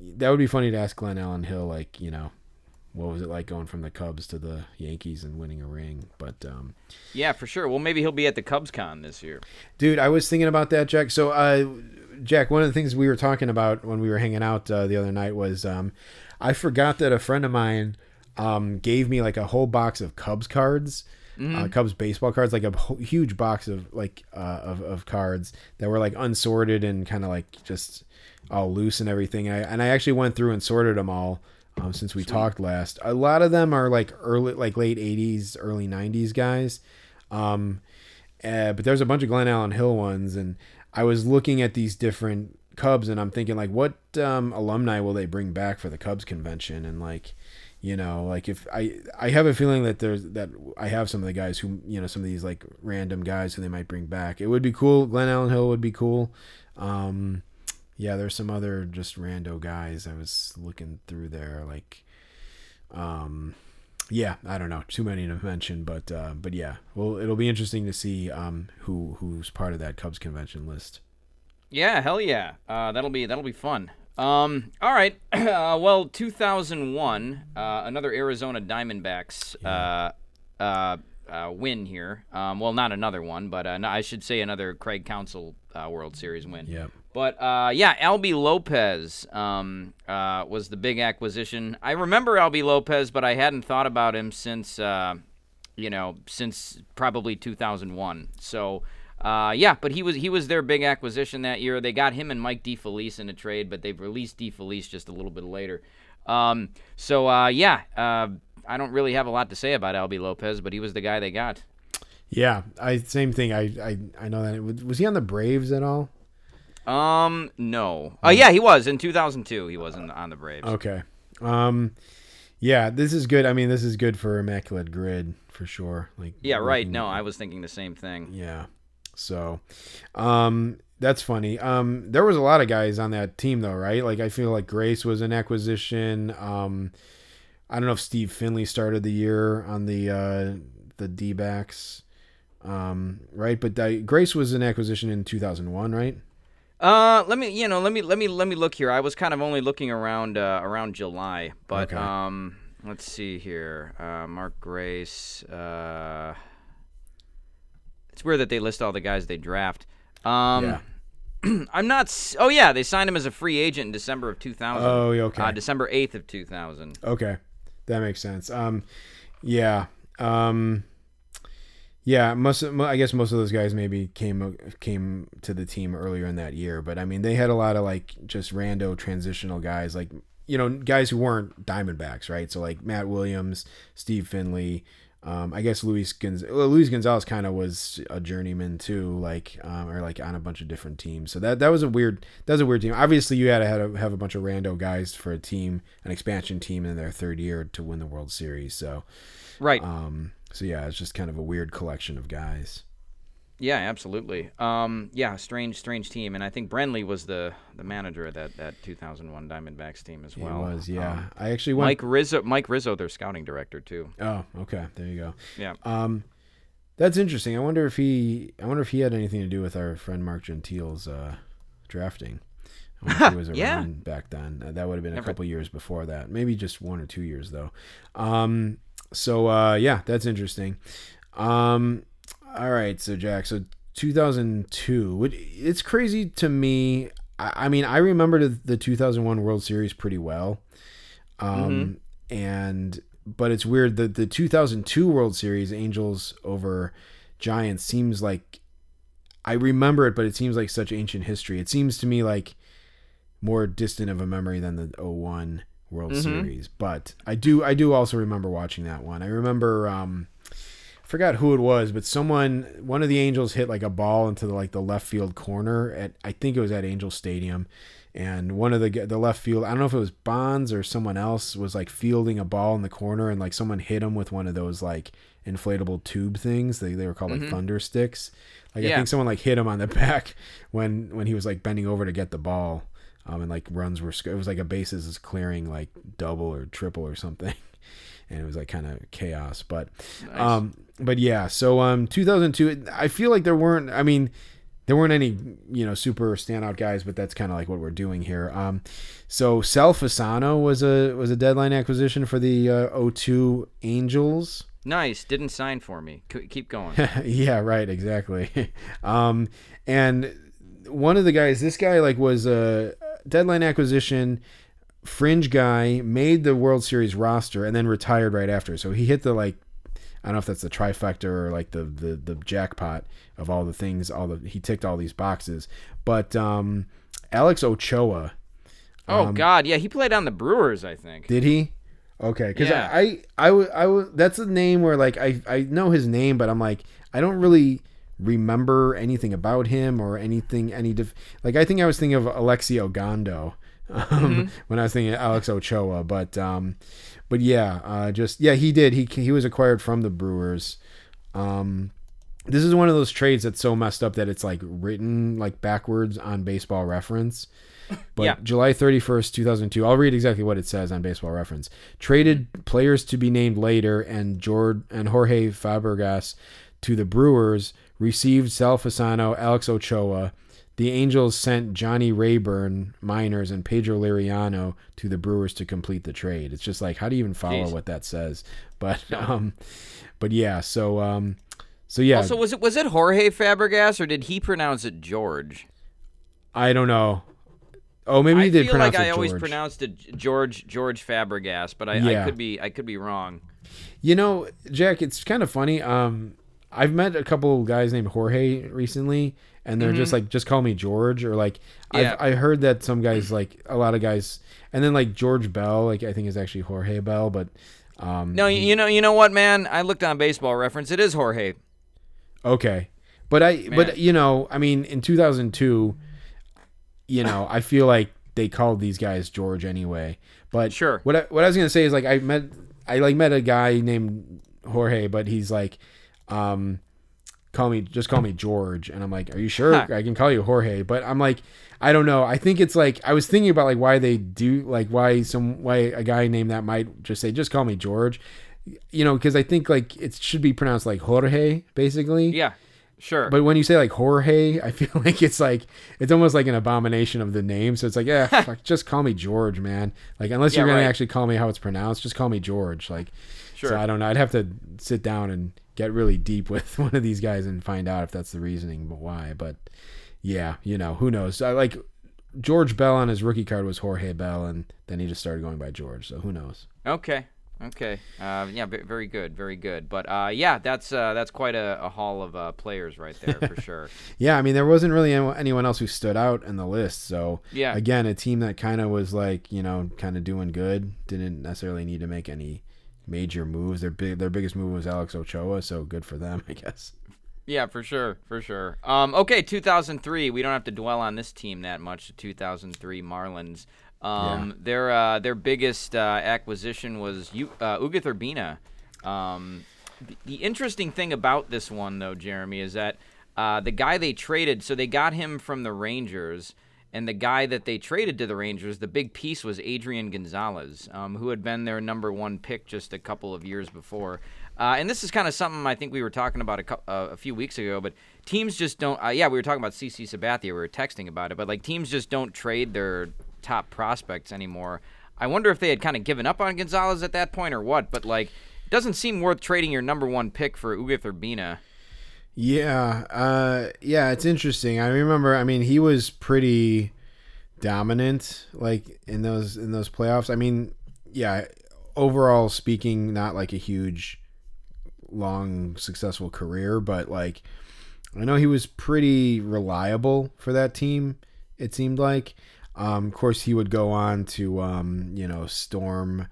that would be funny to ask Glenallen Hill, like, you know, what was it like going from the Cubs to the Yankees and winning a ring? But um, yeah, for sure. Well, maybe he'll be at the Cubs Con this year. Dude, I was thinking about that, Jack. So, uh, Jack, one of the things we were talking about when we were hanging out uh, the other night was um, I forgot that a friend of mine um, gave me like a whole box of Cubs cards. Uh, Cubs baseball cards, like a huge box of like uh, of, of cards that were like unsorted and kind of like just all loose and everything. And I, and I actually went through and sorted them all um, since we talked last. A lot of them are like early, like late '80s, early '90s guys. Um, uh, but there's a bunch of Glenallen Hill ones, and I was looking at these different Cubs, and I'm thinking like, what um, alumni will they bring back for the Cubs convention? And like, you know, like if I I have a feeling that there's that I have some of the guys who you know some of these like random guys who they might bring back. It would be cool. Glenallen Hill would be cool. Um, yeah, there's some other just rando guys I was looking through there, like, um, yeah, I don't know, too many to mention, but uh, but yeah, well, it'll be interesting to see um who who's part of that Cubs convention list. Yeah, hell yeah. Uh, that'll be that'll be fun. Um, all right. uh, well, 2001, uh, another Arizona Diamondbacks uh, uh, uh, win here. Um, well, not another one, but uh, no, I should say another Craig Counsell uh, World Series win. Yep. But uh, yeah, Albie Lopez um, uh, was the big acquisition. I remember Albie Lopez, but I hadn't thought about him since uh, you know since probably 2001. So uh, yeah, but he was he was their big acquisition that year. They got him and Mike DeFelice in a trade, but they've released DeFelice just a little bit later. Um, so uh, yeah, uh, I don't really have a lot to say about Albie Lopez, but he was the guy they got. Yeah, I same thing. I I, I know that was he on the Braves at all? Um, no. Uh, yeah, he was in 2002. He was in, on the Braves. Okay. Um, yeah, this is good. I mean, this is good for immaculate grid for sure. Like Yeah, right. looking- No, I was thinking the same thing. Yeah. So, um, that's funny. Um, there was a lot of guys on that team though, right? Like I feel like Grace was an acquisition. Um, I don't know if Steve Finley started the year on the uh, the D backs, um, right? But Di- Grace was an acquisition in 2001, right? Uh, let me, you know, let me, let me, let me look here. I was kind of only looking around, uh, around July, but Okay. um, let's see here. Uh, Mark Grace. Uh, it's weird that they list all the guys they draft. Um, yeah. I'm not. s- Oh yeah, they signed him as a free agent in December of 2000. Oh, okay. Uh, December 8th of 2000. Okay, that makes sense. Um, yeah, um, yeah. Most, I guess, most of those guys maybe came came to the team earlier in that year, but I mean, they had a lot of like just rando transitional guys, like you know, guys who weren't Diamondbacks, right? So like Matt Williams, Steve Finley. Um, I guess Luis Gonz- well, Luis Gonzalez kind of was a journeyman too, like um, or like on a bunch of different teams. So that that was a weird that was a weird team. Obviously, you had to have a, have a bunch of rando guys for a team, an expansion team in their third year to win the World Series. So Right. um, so yeah, it's just kind of a weird collection of guys. yeah, absolutely. Um, yeah, strange, strange team, and I think Brenly was the the manager of that that 2001 Diamondbacks team as well. it was yeah. Um, I actually went. Mike Rizzo, Mike Rizzo, their scouting director too. Oh, okay. There you go. Yeah. Um, that's interesting. I wonder if he. I wonder if he had anything to do with our friend Mark Gentile's uh, drafting. I he was around Yeah. back then. Uh, that would have been a couple years before that. Maybe just one or two years though. Um, so uh, yeah, that's interesting. Um, all right. So Jack. So 2002. It's crazy to me. I, I mean, I remember the, the 2001 World Series pretty well. Um, and but it's weird that the 2002 World Series Angels over Giants seems like I remember it, but it seems like such ancient history. It seems to me like more distant of a memory than the 01 World Series. But I do I do also remember watching that one. I remember um I forgot who it was, but someone one of the Angels hit like a ball into the, like the left field corner at I think it was at Angel Stadium and one of the the left field I don't know if it was Bonds or someone else was like fielding a ball in the corner and like someone hit him with one of those like inflatable tube things they, they were called like thunder sticks like I think someone like hit him on the back when when he was like bending over to get the ball um and like runs were it was like a bases is clearing like double or triple or something and it was like kind of chaos but um but yeah so um 2002 I feel like there weren't I mean there weren't any you know super standout guys but that's kind of like what we're doing here um so Sal Fasano was a was a deadline acquisition for the uh, 02 Angels Nice. Didn't sign for me. C- keep going. yeah, right, exactly. um, and one of the guys, this guy like was a deadline acquisition fringe guy, made the World Series roster, and then retired right after. So he hit the like, I don't know if that's the trifecta or like the the, the jackpot of all the things. All the he ticked all these boxes. But um, Alex Ochoa, Oh God, yeah, he played on the Brewers, I think. did he? Okay, because Yeah. I, I, I, I that's a name where like I, I know his name, but I'm like I don't really remember anything about him or anything any def- like I think I was thinking of Alexi Ogando um, when I was thinking of Alex Ochoa, but um, but yeah, uh, just yeah, he did. He he was acquired from the Brewers. Um, this is one of those trades that's so messed up that it's like written like backwards on Baseball Reference. But Yeah. July 31st, 2002. I'll read exactly what it says on Baseball Reference. Traded players to be named later and George and Jorge Fabregas to the Brewers. Received Sal Fasano, Alex Ochoa. The Angels sent Johnny Raburn, minors, and Pedro Liriano to the Brewers to complete the trade. It's just like how do you even follow Jeez. what that says? But um, but yeah. So um, so yeah. Also, was it was it Jorge Fabregas or did he pronounce it George? I don't know. Oh, maybe he I did feel pronounce like it I always pronounced it George George Fabregas, but I, Yeah. I could be I could be wrong. You know, Jack, it's kind of funny. Um, I've met a couple guys named Jorge recently, and they're just like, just call me George, or like, Mm-hmm. Yeah. I've I heard that some guys like a lot of guys, and then like George Bell, like I think is actually Jorge Bell, but um, No, you know you know what, man? I looked on Baseball Reference. It is Jorge. okay, but I, Man. but you know, I mean, in 2002, you know, I feel like they called these guys George anyway. But Sure. what I, what I was gonna say is like I met I like met a guy named Jorge, but he's like, um, call me just call me George, and I'm like, are you sure. I can call you Jorge? But I'm like, I don't know. I think it's like I was thinking about like why they do like why some why a guy named that might just say just call me George, you know, because I think like it should be pronounced like Jorge basically. Yeah, sure. But when you say like Jorge, I feel like it's like it's almost like an abomination of the name. So it's like, yeah, fuck, just call me George, man. Like unless Yeah, you're gonna right. actually call me how it's pronounced, just call me George. Like, Sure. so I don't know. I'd have to sit down and get really deep with one of these guys and find out if that's the reasoning, but why. But yeah, you know, who knows? I like George Bell on his rookie card was Jorge Bell, and then he just started going by George. So who knows? Okay. Okay. Uh, yeah. ve- Very good. Very good. But uh, yeah, that's uh, that's quite a, a haul of uh, players right there for sure. Yeah, I mean, there wasn't really anyone else who stood out in the list. So Yeah. again, a team that kind of was like, you know, kind of doing good, didn't necessarily need to make any major moves. Their big, their biggest move was Alex Ochoa, so good for them, I guess. Yeah, for sure, for sure. Um, okay, 2003. We don't have to dwell on this team that much. The 2003 Marlins. Um, Their uh, their biggest uh, acquisition was U- uh, Urbina. Um, the, the interesting thing about this one, though, Jeremy, is that uh, the guy they traded. So they got him from the Rangers. And the guy that they traded to the Rangers, the big piece was Adrian Gonzalez, um, who had been their number one pick just a couple of years before. Uh, and this is kind of something I think we were talking about a, cou- uh, a few weeks ago, but teams just don't. Uh, yeah, we were talking about CC Sabathia. We were texting about it, but like teams just don't trade their top prospects anymore. I wonder if they had kind of given up on Gonzalez at that point or what. But like, it doesn't seem worth trading your number one pick for Ugueth Urbina. Yeah, uh, yeah, it's interesting. I remember. I mean, he was pretty dominant, like in those in those playoffs. I mean, yeah, overall speaking, not like a huge, long, successful career, but like I know he was pretty reliable for that team. It seemed like. Um, of course, he would go on to um, you know storm,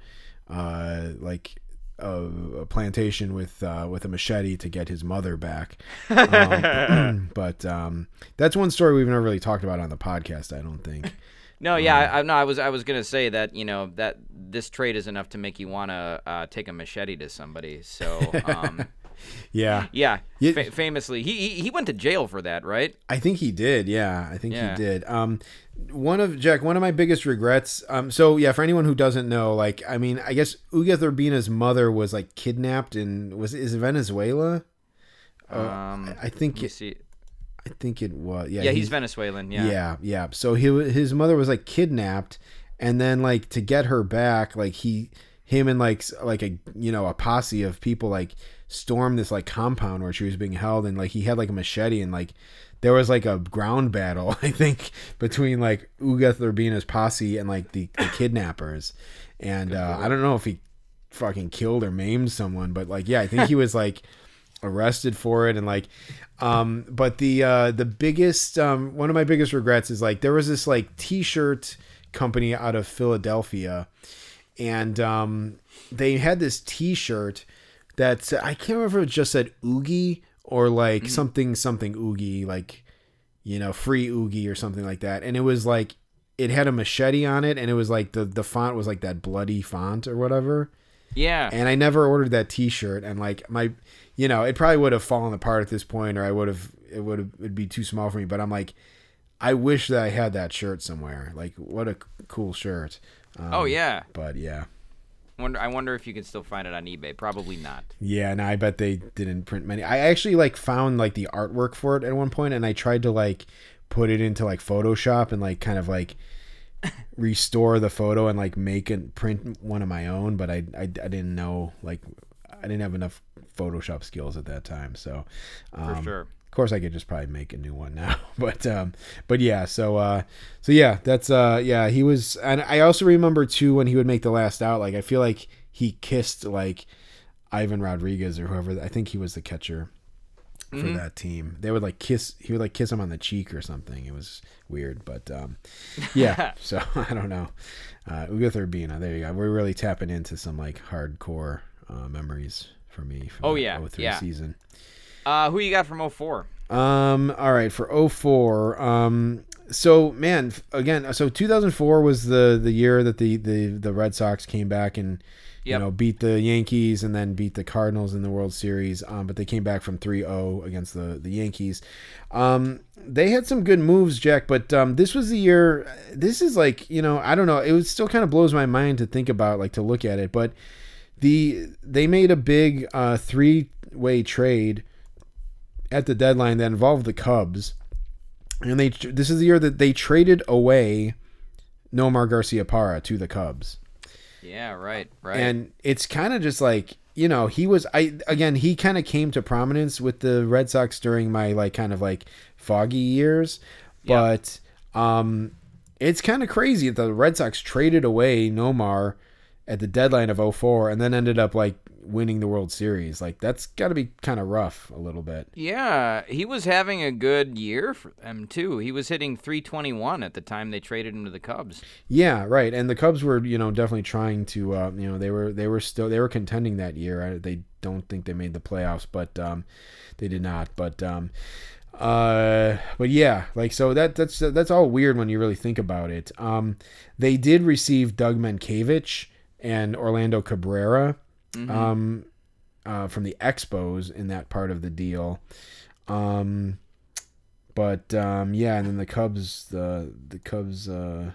uh, like a, a plantation with uh, with a machete to get his mother back. Um, but um, that's one story we've never really talked about on the podcast. I don't think. No, yeah, I, I, no, I was I was gonna say that you know that this trade is enough to make you want to uh, take a machete to somebody. So um, Yeah, yeah, fa- famously, he, he he went to jail for that, right? I think he did. Yeah, I think Yeah. he did. Um, one of Jack, one of my biggest regrets. Um, so yeah, for anyone who doesn't know, like, I mean, I guess Ugueth Urbina's mother was like kidnapped in was is Venezuela? Uh, Um, I think it, see. I think it was. Yeah, Yeah, he- he's Venezuelan. Yeah. Yeah, yeah. So he his mother was like kidnapped, and then like to get her back, like he him and like like a you know a posse of people like storm this like compound where she was being held, and like he had like a machete, and like there was like a ground battle, I think, between like Ugueth Urbina's posse and like the, the kidnappers, and uh, I don't know if he fucking killed or maimed someone, but like yeah, I think he was like arrested for it and like um but the uh the biggest um one of my biggest regrets is like there was this like t-shirt company out of Philadelphia and um they had this t-shirt that I can't remember if it just said Oogie or like something something Oogie like you know free Oogie or something like that and it was like it had a machete on it and it was like the the font was like that bloody font or whatever Yeah. and I never ordered that T-shirt, and like my, you know, it probably would have fallen apart at this point, or I would have, it would have, it'd be too small for me. But I'm like, I wish that I had that shirt somewhere. Like, what a cool shirt. Um, oh yeah. But yeah, Wonder. I wonder if you can still find it on eBay. Probably not. yeah, and I bet they didn't print many. I actually like found like the artwork for it at one point, and I tried to like put it into like Photoshop and like kind of like restore the photo and like make and print one of my own but I, I i didn't know like i didn't have enough photoshop skills at that time so um, For sure. Of course i could just probably make a new one now but um but yeah so uh so yeah that's uh yeah he was and i also remember too when he would make the last out like i feel like he kissed like ivan rodriguez or whoever i think he was the catcher for Mm-hmm. that team. They would like kiss. He would like kiss him on the cheek or something. It was weird, but um, yeah. so I don't know. Uh, Ugueth Urbina. There you go. We're really tapping into some like hardcore uh, memories for me. From Oh, yeah, 03 yeah. season. Uh, who you got from 04? Um. All right. For 04. Um. So man, again. So 2004 was the the year that the the the Red Sox came back and you Yep. know beat the Yankees and then beat the Cardinals in the World Series. Um. But they came back from 3-0 against the the Yankees. Um. They had some good moves, Jack. But um. This was the year. This is like you know I don't know. It was still kind of blows my mind to think about like to look at it, but. The they made a big uh, three way trade at the deadline that involved the Cubs, and they this is the year that they traded away Nomar Garciaparra to the Cubs, Yeah, right, right. and it's kind of just like you know he was I again he kind of came to prominence with the Red Sox during my like kind of like foggy years, Yeah. but um it's kind of crazy that the Red Sox traded away Nomar at the deadline of 04 and then ended up like winning the World Series. Like that's got to be kind of rough a little bit. yeah, he was having a good year for them too. He was hitting 321 at the time they traded him to the Cubs. Yeah, right. And the Cubs were, you know, definitely trying to, uh, you know, they were they were still they were contending that year. I, they don't think they made the playoffs, but um, they did not. But um, uh, but yeah, like so that that's that's all weird when you really think about it. Um, they did receive Doug Mientkiewicz and Orlando Cabrera, um, uh, from the Expos in that part of the deal. Um, but um, yeah, and then the Cubs, the the Cubs uh,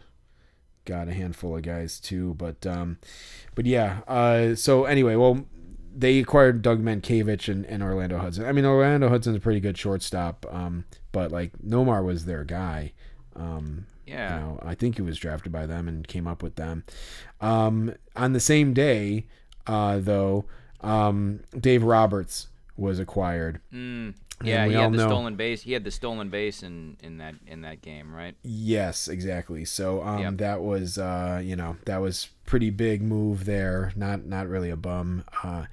got a handful of guys too. But um, but yeah. Uh, so anyway, well, they acquired Doug Mientkiewicz and, and Orlando Hudson. I mean, Orlando Hudson's a pretty good shortstop. Um, but like Nomar was their guy. Um, Yeah. you know, I think he was drafted by them and came up with them. Um, on the same day, uh, though, um, Dave Roberts was acquired. Mm, yeah, he had the know- stolen base. He had the stolen base in, in that in that game, right? Yes, exactly. So um, Yep. that was uh, you know that was pretty big move there. Not not really a bum. Uh,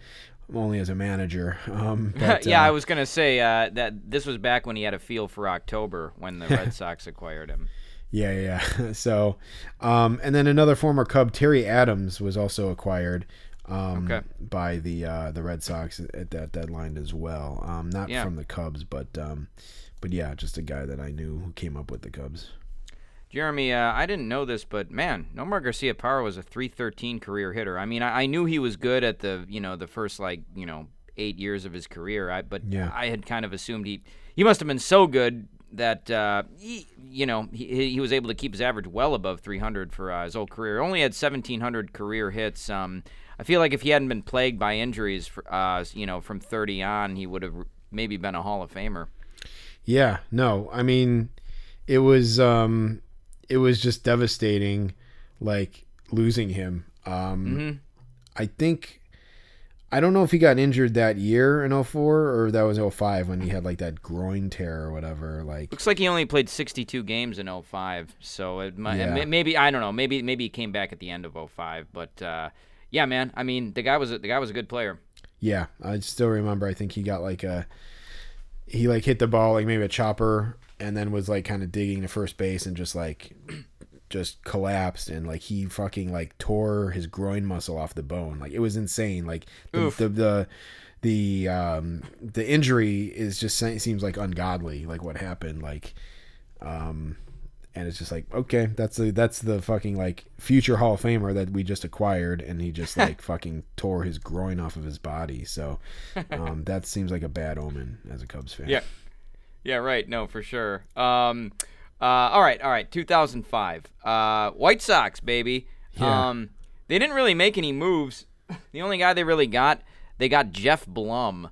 only as a manager. Um, but, yeah, uh, I was gonna say uh, that this was back when he had a feel for October when the Red Sox acquired him. Yeah, yeah. yeah. so, um, and then another former Cub, Terry Adams, was also acquired um, Okay. by the uh, the Red Sox at that deadline as well. Um, not Yeah. from the Cubs, but um, but yeah, just a guy that I knew who came up with the Cubs. Jeremy, uh, I didn't know this, but man, Nomar Garciaparra was a 313 career hitter. I mean, I, I knew he was good at the you know the first like you know eight years of his career. I but Yeah. I had kind of assumed he he must have been so good that uh, he, you know he, he was able to keep his average well above 300 for uh, his whole career. Only had 1700 career hits. Um, I feel like if he hadn't been plagued by injuries, for, uh, you know, from 30 on, he would have maybe been a Hall of Famer. Yeah, no, I mean, it was um, it was just devastating, like losing him. Um, hmm I think I don't know if he got injured that year in 04 or that was 05 when he had like that groin tear or whatever. Like, Looks like he only played 62 games in 05, so it might, Yeah. maybe I don't know. Maybe maybe he came back at the end of 05, but uh, yeah, man. I mean, the guy was a, the guy was a good player. yeah, I still remember. I think he got like a, he like hit the ball like maybe a chopper and then was like kind of digging to first base and just like, just collapsed and like he fucking like tore his groin muscle off the bone. Like it was insane. Like the the, the the um the injury is just seems like ungodly like what happened like um and it's just like okay that's the that's the fucking like future hall of famer that we just acquired and he just like fucking tore his groin off of his body so um that seems like a bad omen as a cubs fan Yeah. Yeah, right. No, for sure. Um, uh, all right, all right. 2005. Uh, White Sox, baby. Yeah. Um, they didn't really make any moves. The only guy they really got, they got Geoff Blum.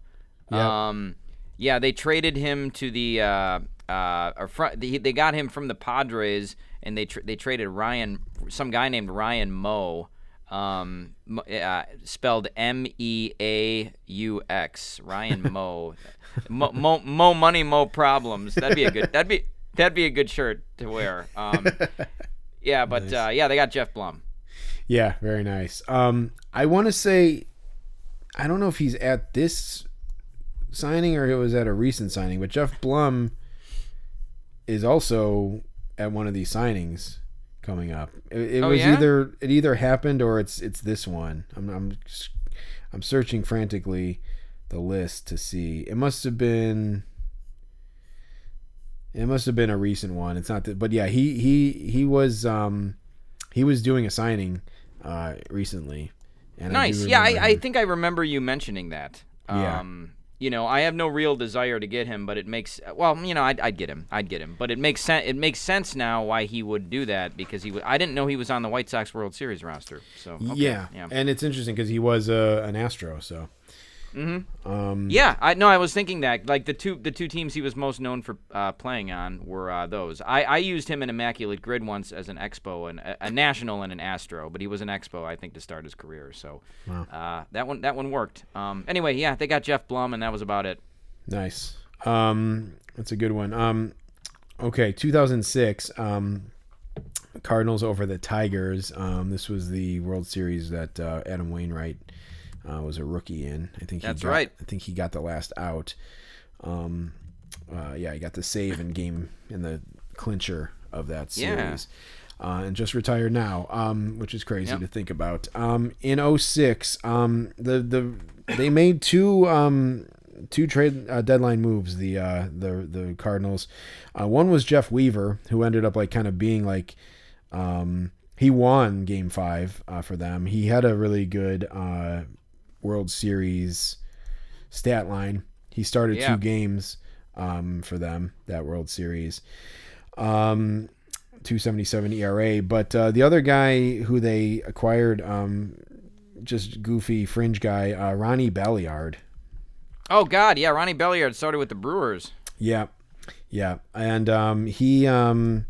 Yep. Um, yeah, they traded him to the uh, uh, or fr- they, they got him from the Padres, and they tr- they traded Ryan, some guy named Ryan Meaux, um, uh, spelled M E A U X, Ryan Moe, Mo, Mo, Mo money, Mo problems. That'd be a good. That'd be that'd be a good shirt to wear. Um, yeah, but uh, yeah, they got Geoff Blum. Yeah, very nice. Um, I want to say, I don't know if he's at this signing or it was at a recent signing, but Geoff Blum is also at one of these signings coming up. It, it Oh, was yeah? either it either happened or it's it's this one. I'm I'm I'm searching frantically the list to see. It must have been. It must have been a recent one. It's not that, but yeah, he he he was um he was doing a signing uh recently. And I Nice. Yeah, I, I think I remember you mentioning that. Yeah. Um, you know, I have no real desire to get him, but it makes well, you know, I'd, I'd get him, I'd get him, but it makes sense. It makes sense now why he would do that because he would. I didn't know he was on the White Sox World Series roster. So okay, yeah. yeah, and it's interesting because he was uh, an Astro. So um, yeah. I no, I was thinking that like the two the two teams he was most known for uh, playing on were uh, those. I, I used him in Immaculate Grid once as an Expo and a, a National and an Astro, but he was an Expo I think to start his career. So uh, that one that one worked. Um, anyway, yeah, they got Geoff Blum and that was about it. nice. Um, that's a good one. Um, okay, 2006. Um, Cardinals over the Tigers. Um, this was the World Series that uh, Adam Wainwright uh, was a rookie in. I think he That's got, right. I think he got the last out. Um, uh, yeah, he got the save in game in the clincher of that Yeah. series. Uh, and just retired now, um, which is crazy Yep. to think about. Um, in 06, um, the the they made two um, two trade uh, deadline moves. The uh, the the Cardinals. Uh, one was Jeff Weaver, who ended up like kind of being like um, he won Game Five uh, for them. He had a really good uh, World Series stat line. He started Yeah. two games um, for them that World Series. Um, 277 ERA. But uh, the other guy who they acquired, um, just goofy fringe guy, uh, Ronnie Belliard. Oh God, yeah, Ronnie Belliard started with the Brewers. Yeah, yeah, and um, he um,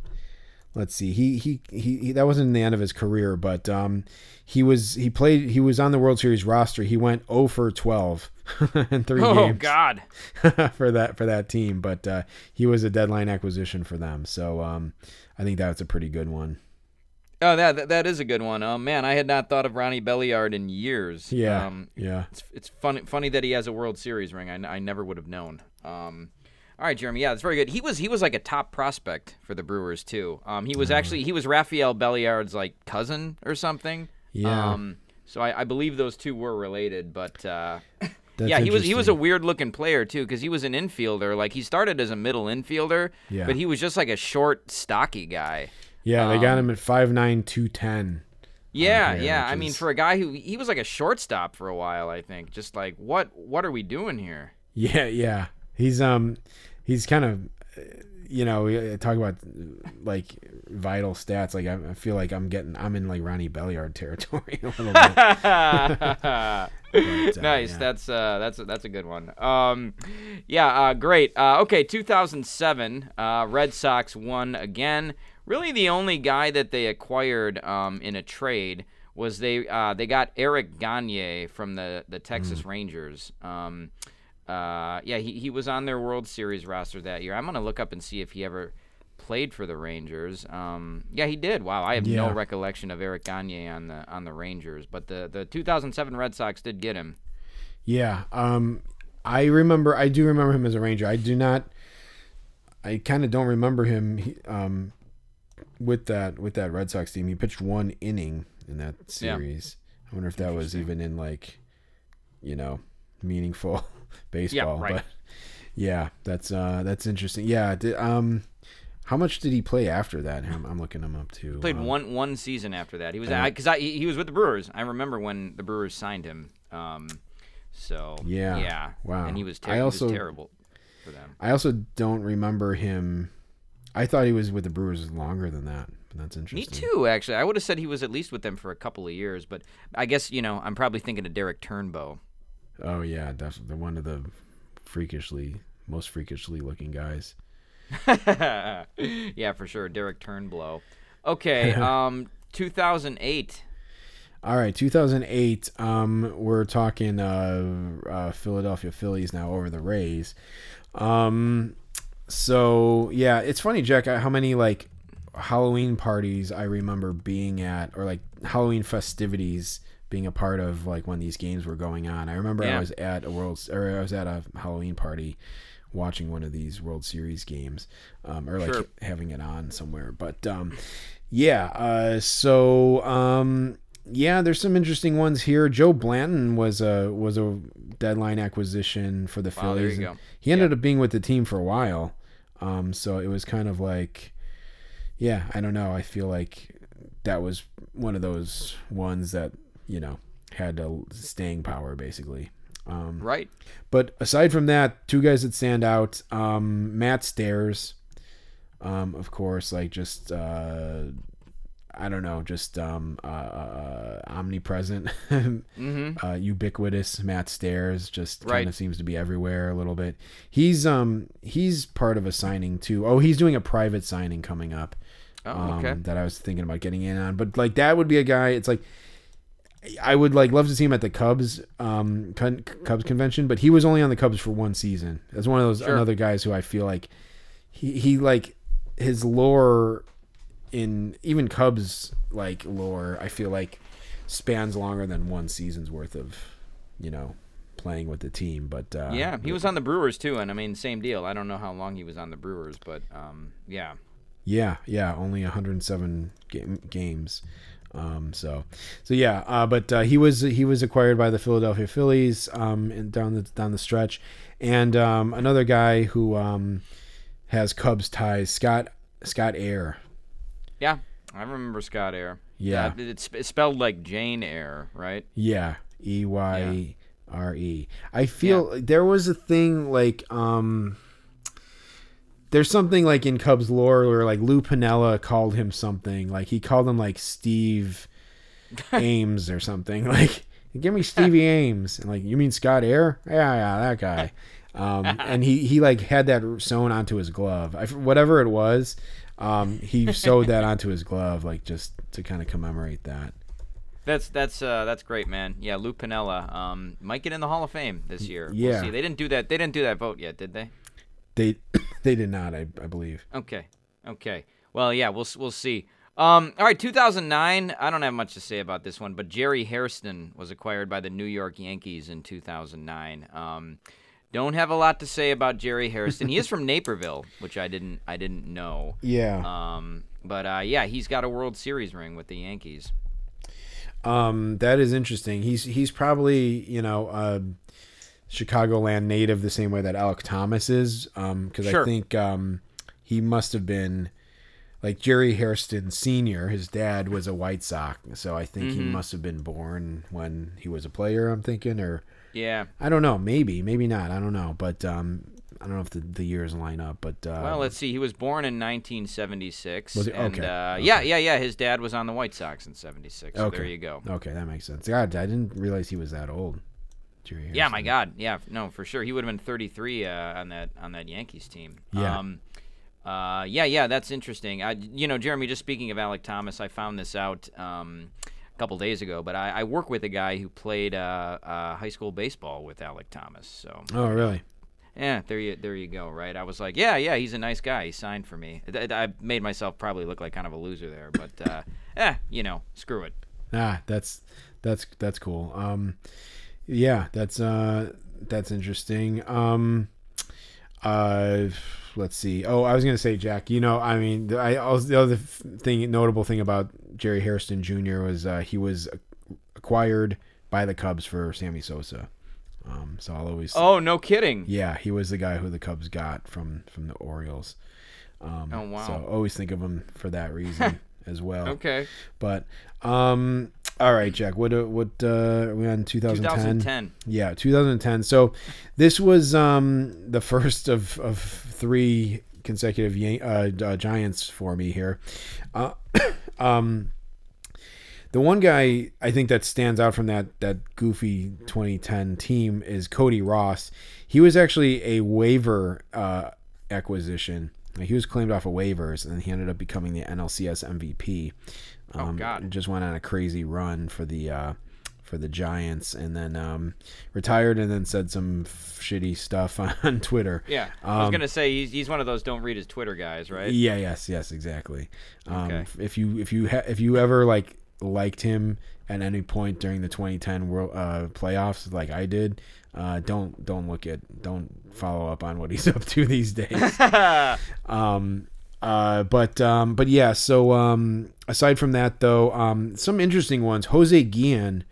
let's see, he, he he he that wasn't the end of his career, but um, he was he played he was on the World Series roster. He went 0 for 12 in three Oh games God. for that for that team, but uh, he was a deadline acquisition for them. So um, I think that's a pretty good one. Oh, that, that is a good one. Oh man, I had not thought of Ronnie Belliard in years. Yeah, Um, yeah. it's it's funny funny that he has a World Series ring. I, I never would have known. Um, all right, Jeremy. Yeah, it's very good. He was he was like a top prospect for the Brewers too. Um, he was actually he was Rafael Belliard's like cousin or something. Yeah. Um, so I, I believe those two were related, but uh, yeah, he was he was a weird looking player too because he was an infielder. Like he started as a middle infielder, Yeah. but he was just like a short, stocky guy. Yeah, they got Um, him at five nine two ten. Yeah, here, yeah. I mean, for a guy who he was like a shortstop for a while, I think. Just like what what are we doing here? Yeah, yeah. He's um, he's kind of, you know, uh, talk about like vital stats. Like I, I feel like I'm getting, I'm in like Ronnie Belliard territory a little bit. uh, nice. yeah. That's uh that's a, that's a good one. Um, yeah. Uh, great. Uh, okay. 2007. Uh, Red Sox won again. Really, the only guy that they acquired um in a trade was they uh, they got Eric Gagne from the the Texas Mm. Rangers. Um, uh, yeah, he, he was on their World Series roster that year. I'm gonna look up and see if he ever played for the Rangers. Um, yeah, he did. Wow, I have no recollection of Eric Gagne on the on the Rangers, but the the 2007 Red Sox did get him. Yeah. Um, I remember. I do remember him as a Ranger. I do not. I kind of don't remember him. Um, with that with that Red Sox team, he pitched one inning in that Yeah. series. I wonder if that was even in like, you know, meaningful baseball. Yeah, right. But yeah, that's uh that's interesting. Yeah. Did, um, how much did he play after that? I'm, I'm looking him up too. Played Um, one one season after that. He was because I, he he was with the Brewers. I remember when the Brewers signed him. Um, so Yeah. yeah, Wow. And he was, ter- I he was also- terrible for them. I also don't remember him. I thought he was with the Brewers longer than that. But that's interesting. Me too, actually. I would have said he was at least with them for a couple of years, but I guess you know I'm probably thinking of Derek Turnbow. Oh yeah, definitely one of the freakishly most freakishly looking guys. yeah, for sure, Derek Turnbow. Okay, um, 2008. All right, 2008. Um, we're talking uh, uh, Philadelphia Phillies now over the Rays. Um, so yeah, it's funny, Jack, how many like Halloween parties I remember being at, or like Halloween festivities being a part of, like when these games were going on. I remember I was at a World, or I was at a Halloween party watching one of these World Series games, um, or like Sure. having it on somewhere. But um, yeah, uh, so um, yeah, there's some interesting ones here. Joe Blanton was a was a deadline acquisition for the Wow, Phillies. He ended up being with the team for a while, um, so it was kind of like, yeah, I don't know. I feel like that was one of those ones that you know had a staying power basically. Um, Right. but aside from that, two guys that stand out: um, Matt Stairs, um, of course, like just uh, I don't know, just um, uh, uh, omnipresent, Mm-hmm. uh, ubiquitous. Matt Stairs just kind of seems to be everywhere a little bit. He's um he's part of a signing too. Oh, he's doing a private signing coming up. Oh, um. That I was thinking about getting in on, but like that would be a guy. It's like I would like love to see him at the Cubs um con- Cubs convention, but he was only on the Cubs for one season. That's one of those Sure. another guys who I feel like he he like his lore in even Cubs like lore. I feel like spans longer than one season's worth of you know playing with the team. But uh, yeah, he was on the Brewers too, and I mean, same deal. I don't know how long he was on the Brewers, but um, yeah. Yeah, yeah, only 107 game, games. Um, so, so yeah, uh, but uh, he was he was acquired by the Philadelphia Phillies um, and down the down the stretch, and um, another guy who um, has Cubs ties, Scott Scott Eyre. Yeah, I remember Scott Eyre. Yeah. Uh, it's, it's spelled like Jane Eyre, right? Yeah, E Y R E. I feel there was a thing like um there's something like in Cubs lore where like Lou Piniella called him something like he called him like Steve Ames or something like give me Stevie Ames and like you mean Scott Eyre yeah yeah that guy um and he he like had that sewn onto his glove I, whatever it was um he sewed that onto his glove like just to kind of commemorate that That's that's uh, that's great, man. Yeah, Lou Piniella um, might get in the Hall of Fame this year. Yeah. we'll see. They didn't do that. They didn't do that vote yet, did they? They they did not I, I believe Okay. Okay. Well, yeah, we'll we'll see. Um, all right, 2009. I don't have much to say about this one, but Jerry Hairston was acquired by the New York Yankees in 2009. Um, don't have a lot to say about Jerry Hairston. he is from Naperville, which I didn't I didn't know. yeah Um, but uh, yeah, he's got a World Series ring with the Yankees. Um, that is interesting. He's he's probably you know a Chicagoland native the same way that Alek Thomas is. Um, because Sure. I think um he must have been like Jerry Hairston Senior. His dad was a White Sox, so I think he must have been born when he was a player. I'm thinking, or Yeah. I don't know, maybe maybe not. I don't know, but um, I don't know if the, the years line up. But uh, Well, let's see. He was born in 1976. Was he? And, Okay. uh, Yeah, yeah, yeah. His dad was on the White Sox in 76. So Okay. there you go. okay, that makes sense. God, I didn't realize he was that old. Jerry Yeah, my. God. Yeah, no, for sure. He would have been 33 uh, on that on that Yankees team. Yeah. Um, uh, yeah, yeah, that's interesting. I, you know, Jeremy, just speaking of Alek Thomas, I found this out. Um, a couple days ago, but I, I work with a guy who played uh, uh, high school baseball with Alek Thomas. So Oh, really? yeah, there you there you go. Right? I was like, yeah, yeah, he's a nice guy. He signed for me. I, I made myself probably look like kind of a loser there, but uh, eh, you know, screw it. Ah, that's that's that's cool. Um, yeah, that's uh, that's interesting. Um, uh, let's see. Oh, I was gonna say, Jack. You know, I mean, the- I also the other thing, notable thing about Jerry Hairston Jr. was uh, he was acquired by the Cubs for Sammy Sosa. Um, so I'll always, Oh, no kidding. yeah, he was the guy who the Cubs got from from the Orioles. Um, Oh, wow. So always think of him for that reason as well. Okay. But um, all right, Jack. What uh, what uh, are we on 2010? 2010. Yeah, 2010. So this was um the first of of three consecutive uh, uh, Giants for me here. Uh, um. The one guy I think that stands out from that that goofy 2010 team is Cody Ross. He was actually a waiver uh, acquisition. He was claimed off of waivers, and he ended up becoming the NLCS MVP. Oh, God. Just went on a crazy run for the uh, for the Giants, and then um, retired, and then said some f- shitty stuff on Twitter. Yeah. I was Um, gonna say he's, he's one of those don't read his Twitter guys, right? Yeah. Yes. Yes. Exactly. Um, Okay. If you if you ha- if you ever like liked him at any point during the 2010 World uh, playoffs, like I did, uh, don't don't look at don't follow up on what he's up to these days. um. Uh. But um. But yeah. So um. Aside from that, though, um. Some interesting ones. Jose Guillen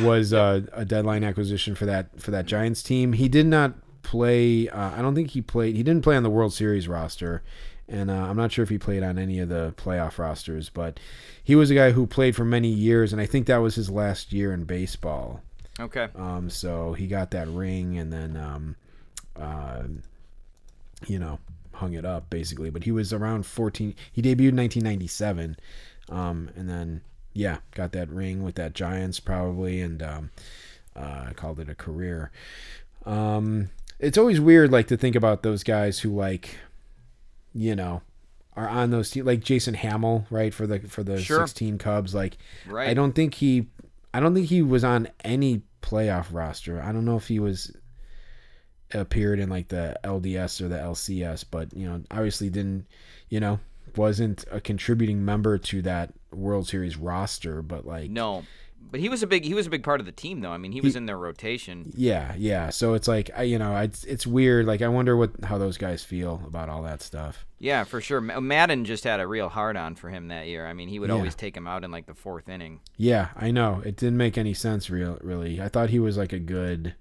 was uh, a deadline acquisition for that for that Giants team. He did not play. Uh, I don't think he played. He didn't play on the World Series roster, and uh, I'm not sure if he played on any of the playoff rosters. But he was a guy who played for many years, and I think that was his last year in baseball. Okay. Um, so he got that ring, and then, um, uh, you know, hung it up basically. But he was around 14. He debuted in 1997, um, and then yeah, got that ring with that Giants probably, and um, uh, called it a career. Um, it's always weird, like to think about those guys who like, you know, are on those teams, like Jason Hammel, right for the for the Sure. 16 Cubs. Like, Right. I don't think he, I don't think he was on any playoff roster. I don't know if he was appeared in like the LDS or the LCS, but you know, obviously didn't, you know, wasn't a contributing member to that World Series roster. But like, No. But he was a big he was a big part of the team though. I mean, he was in their rotation. yeah, yeah. So it's like, I, you know, it's it's weird. Like, I wonder what how those guys feel about all that stuff. Yeah, for sure. Maddon just had a real hard on for him that year. I mean, he would Yeah. always take him out in like the fourth inning. Yeah, I know. It didn't make any sense, real really. I thought he was like a good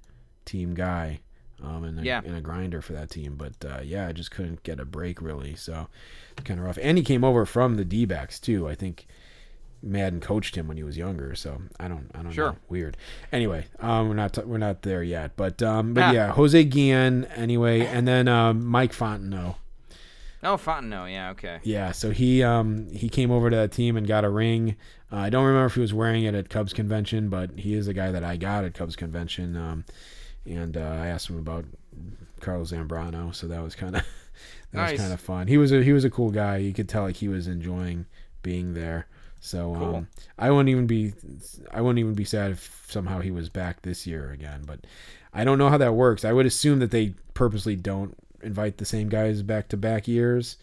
team guy, um, and a, Yeah. and a grinder for that team. But uh, yeah, I just couldn't get a break really. So kind of rough. And he came over from the D backs too. I think Maddon coached him when he was younger. So I don't, I don't Sure. know. Weird. Anyway, um, we're not t- we're not there yet. But um, but Ah. yeah, Jose Guillen anyway, and then um, Mike Fontenot. Oh, Fontenot. Yeah, okay. Yeah, so he um he came over to that team and got a ring. Uh, I don't remember if he was wearing it at Cubs convention, but he is a guy that I got at Cubs convention. Um, and uh, I asked him about Carlos Zambrano, so that was kind of that Nice. was kind of fun. He was a he was a cool guy. You could tell like he was enjoying being there. So Cool. um, I wouldn't even be I wouldn't even be sad if somehow he was back this year again. But I don't know how that works. I would assume that they purposely don't invite the same guys back to back years.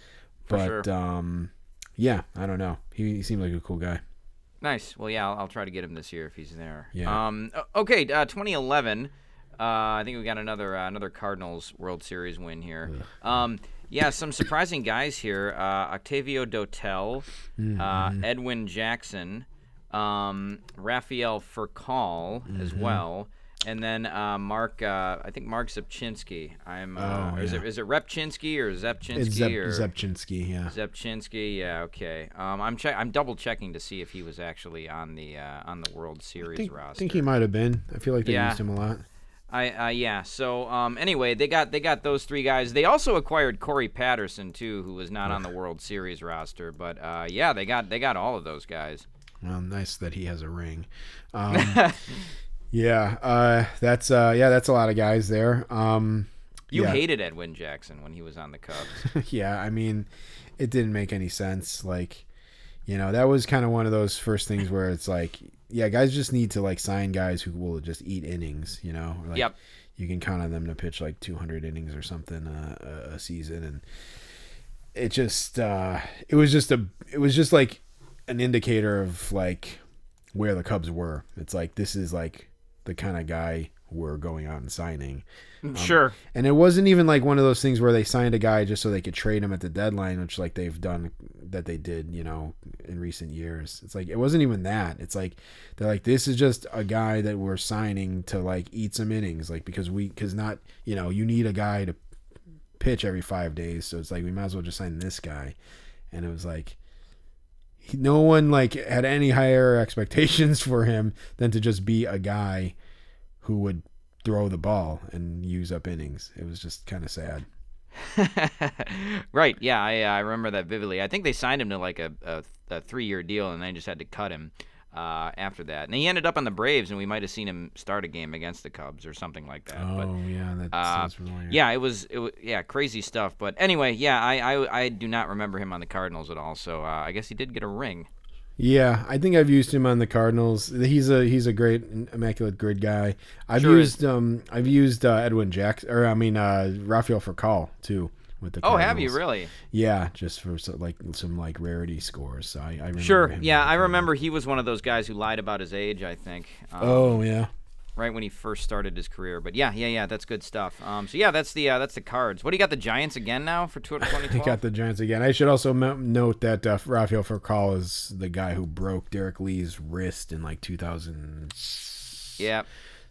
For But sure. um, yeah, I don't know. He, he seemed like a cool guy. Nice. Well, yeah, I'll, I'll try to get him this year if he's there. Yeah. Um. Okay. Uh, 2011. Uh, I think we got another uh, another Cardinals World Series win here. Um. Yeah, some surprising guys here. Uh, Octavio Dotel, Mm-hmm. uh, Edwin Jackson, um, Rafael Furcal as Mm-hmm. well, and then uh, Mark. Uh, I think Mark Zepchinski. I'm. Uh, Oh, is yeah. it is it Repchinski or Zepchinski It's Zep, or Zepchinski, yeah. Zepchinski, yeah, okay. Um, I'm check. I'm double checking to see if he was actually on the uh, on the World I Series think, roster. I think he might have been. I feel like they Yeah. used him a lot. I uh, yeah. So um, anyway, they got they got those three guys. They also acquired Corey Patterson too, who was not on the World Series roster. But uh, yeah, they got they got all of those guys. Well, nice that he has a ring. Um, yeah, uh, that's uh, yeah, that's a lot of guys there. Um, You yeah. hated Edwin Jackson when he was on the Cubs. yeah, I mean, it didn't make any sense. Like, You know, that was kind of one of those first things where it's like, yeah, guys just need to like sign guys who will just eat innings. You know, like, Yep. You can count on them to pitch like 200 innings or something uh, a, a season, and it just uh, it was just a it was just like an indicator of like where the Cubs were. It's like this is like the kind of guy we're going out and signing. Um, sure. And it wasn't even like one of those things where they signed a guy just so they could trade him at the deadline, which like they've done that they did, you know, in recent years. It's like it wasn't even that. It's like they're like this is just a guy that we're signing to like eat some innings, like because we because not you know you need a guy to pitch every five days, so it's like we might as well just sign this guy. And it was like no one like had any higher expectations for him than to just be a guy who would throw the ball and use up innings. It was just kind of sad. right. Yeah, I I remember that vividly. I think they signed him to like a, a, a three year deal, and they just had to cut him uh, after that. And he ended up on the Braves, and we might have seen him start a game against the Cubs or something like that. Oh but yeah, that uh, sounds familiar. yeah, it was it was yeah crazy stuff. But anyway, yeah, I I, I do not remember him on the Cardinals at all. So uh, I guess he did get a ring. Yeah, I think I've used him on the Cardinals. He's a he's a great immaculate grid guy. I've Sure is. used um I've used uh, Edwin Jackson or I mean uh Rafael Furcal too with the Oh, have you really? Yeah, just for so, like some like rarity scores. So I, I remember Sure. Yeah, I remember he was one of those guys who lied about his age. I think. Um, Oh yeah. Right when he first started his career. But yeah, yeah, yeah, that's good stuff. Um, so yeah, that's the uh, that's the cards. What do you got? The Giants again now for 2012? I got the Giants again. I should also mo- note that uh, Rafael Furcal is the guy who broke Derrek Lee's wrist in like 2007 yeah,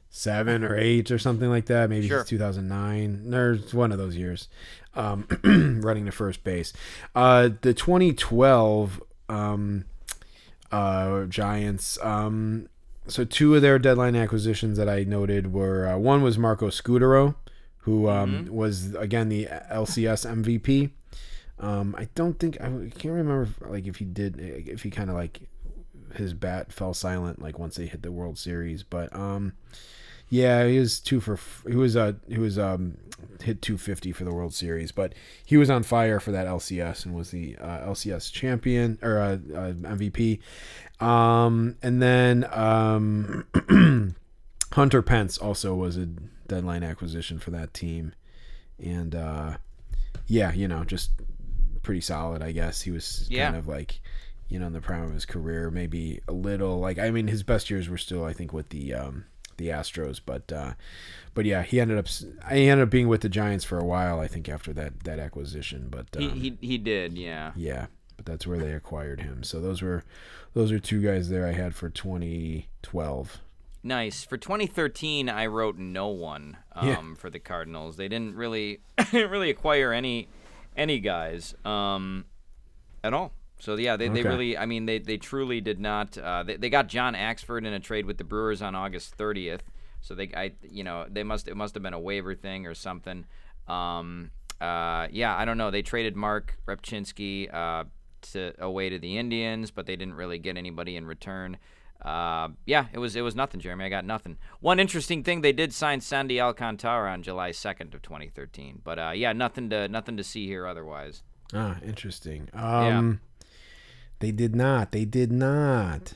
Seven or 8 or something like that. Maybe Sure. it's 2009. There's one of those years. Um, running to first base. Uh, the 2012 um, uh, Giants. Um, so two of their deadline acquisitions that I noted were uh, one was Marco Scutaro, who um, was again the LCS MVP. Um, I don't think I can't remember if, like if he did if he kind of like his bat fell silent like once they hit the World Series, but um, yeah, he was two for he was uh he was um hit 250 for the World Series, but he was on fire for that LCS and was the uh, LCS champion or uh, uh, MVP. Um, and then um, Hunter Pence also was a deadline acquisition for that team, and uh, yeah, you know, just pretty solid, I guess. He was Yeah. kind of like, you know, in the prime of his career, maybe a little like I mean, his best years were still, I think, with the um, the Astros, but uh, but yeah, he ended up he ended up being with the Giants for a while, I think, after that that acquisition. But um, he, he he did. Yeah. yeah, but that's where they acquired him. So those were those are two guys there I had for 2012. Nice. For 2013, I wrote no one um, Yeah. for the Cardinals. They didn't really didn't really acquire any any guys um, at all. So yeah, they, they really, I mean, they, they truly did not. Uh, they, they got John Axford in a trade with the Brewers on August 30th. So they, I, you know, they must it must have been a waiver thing or something. Um, uh, yeah, I don't know. They traded Mark Repchinsky uh, to away to the Indians, but they didn't really get anybody in return. Uh, yeah, it was it was nothing, Jeremy. I got nothing. One interesting thing, they did sign Sandy Alcantara on July 2nd of 2013, but uh, yeah, nothing to nothing to see here otherwise. Ah, interesting. Um, they did not. They did not.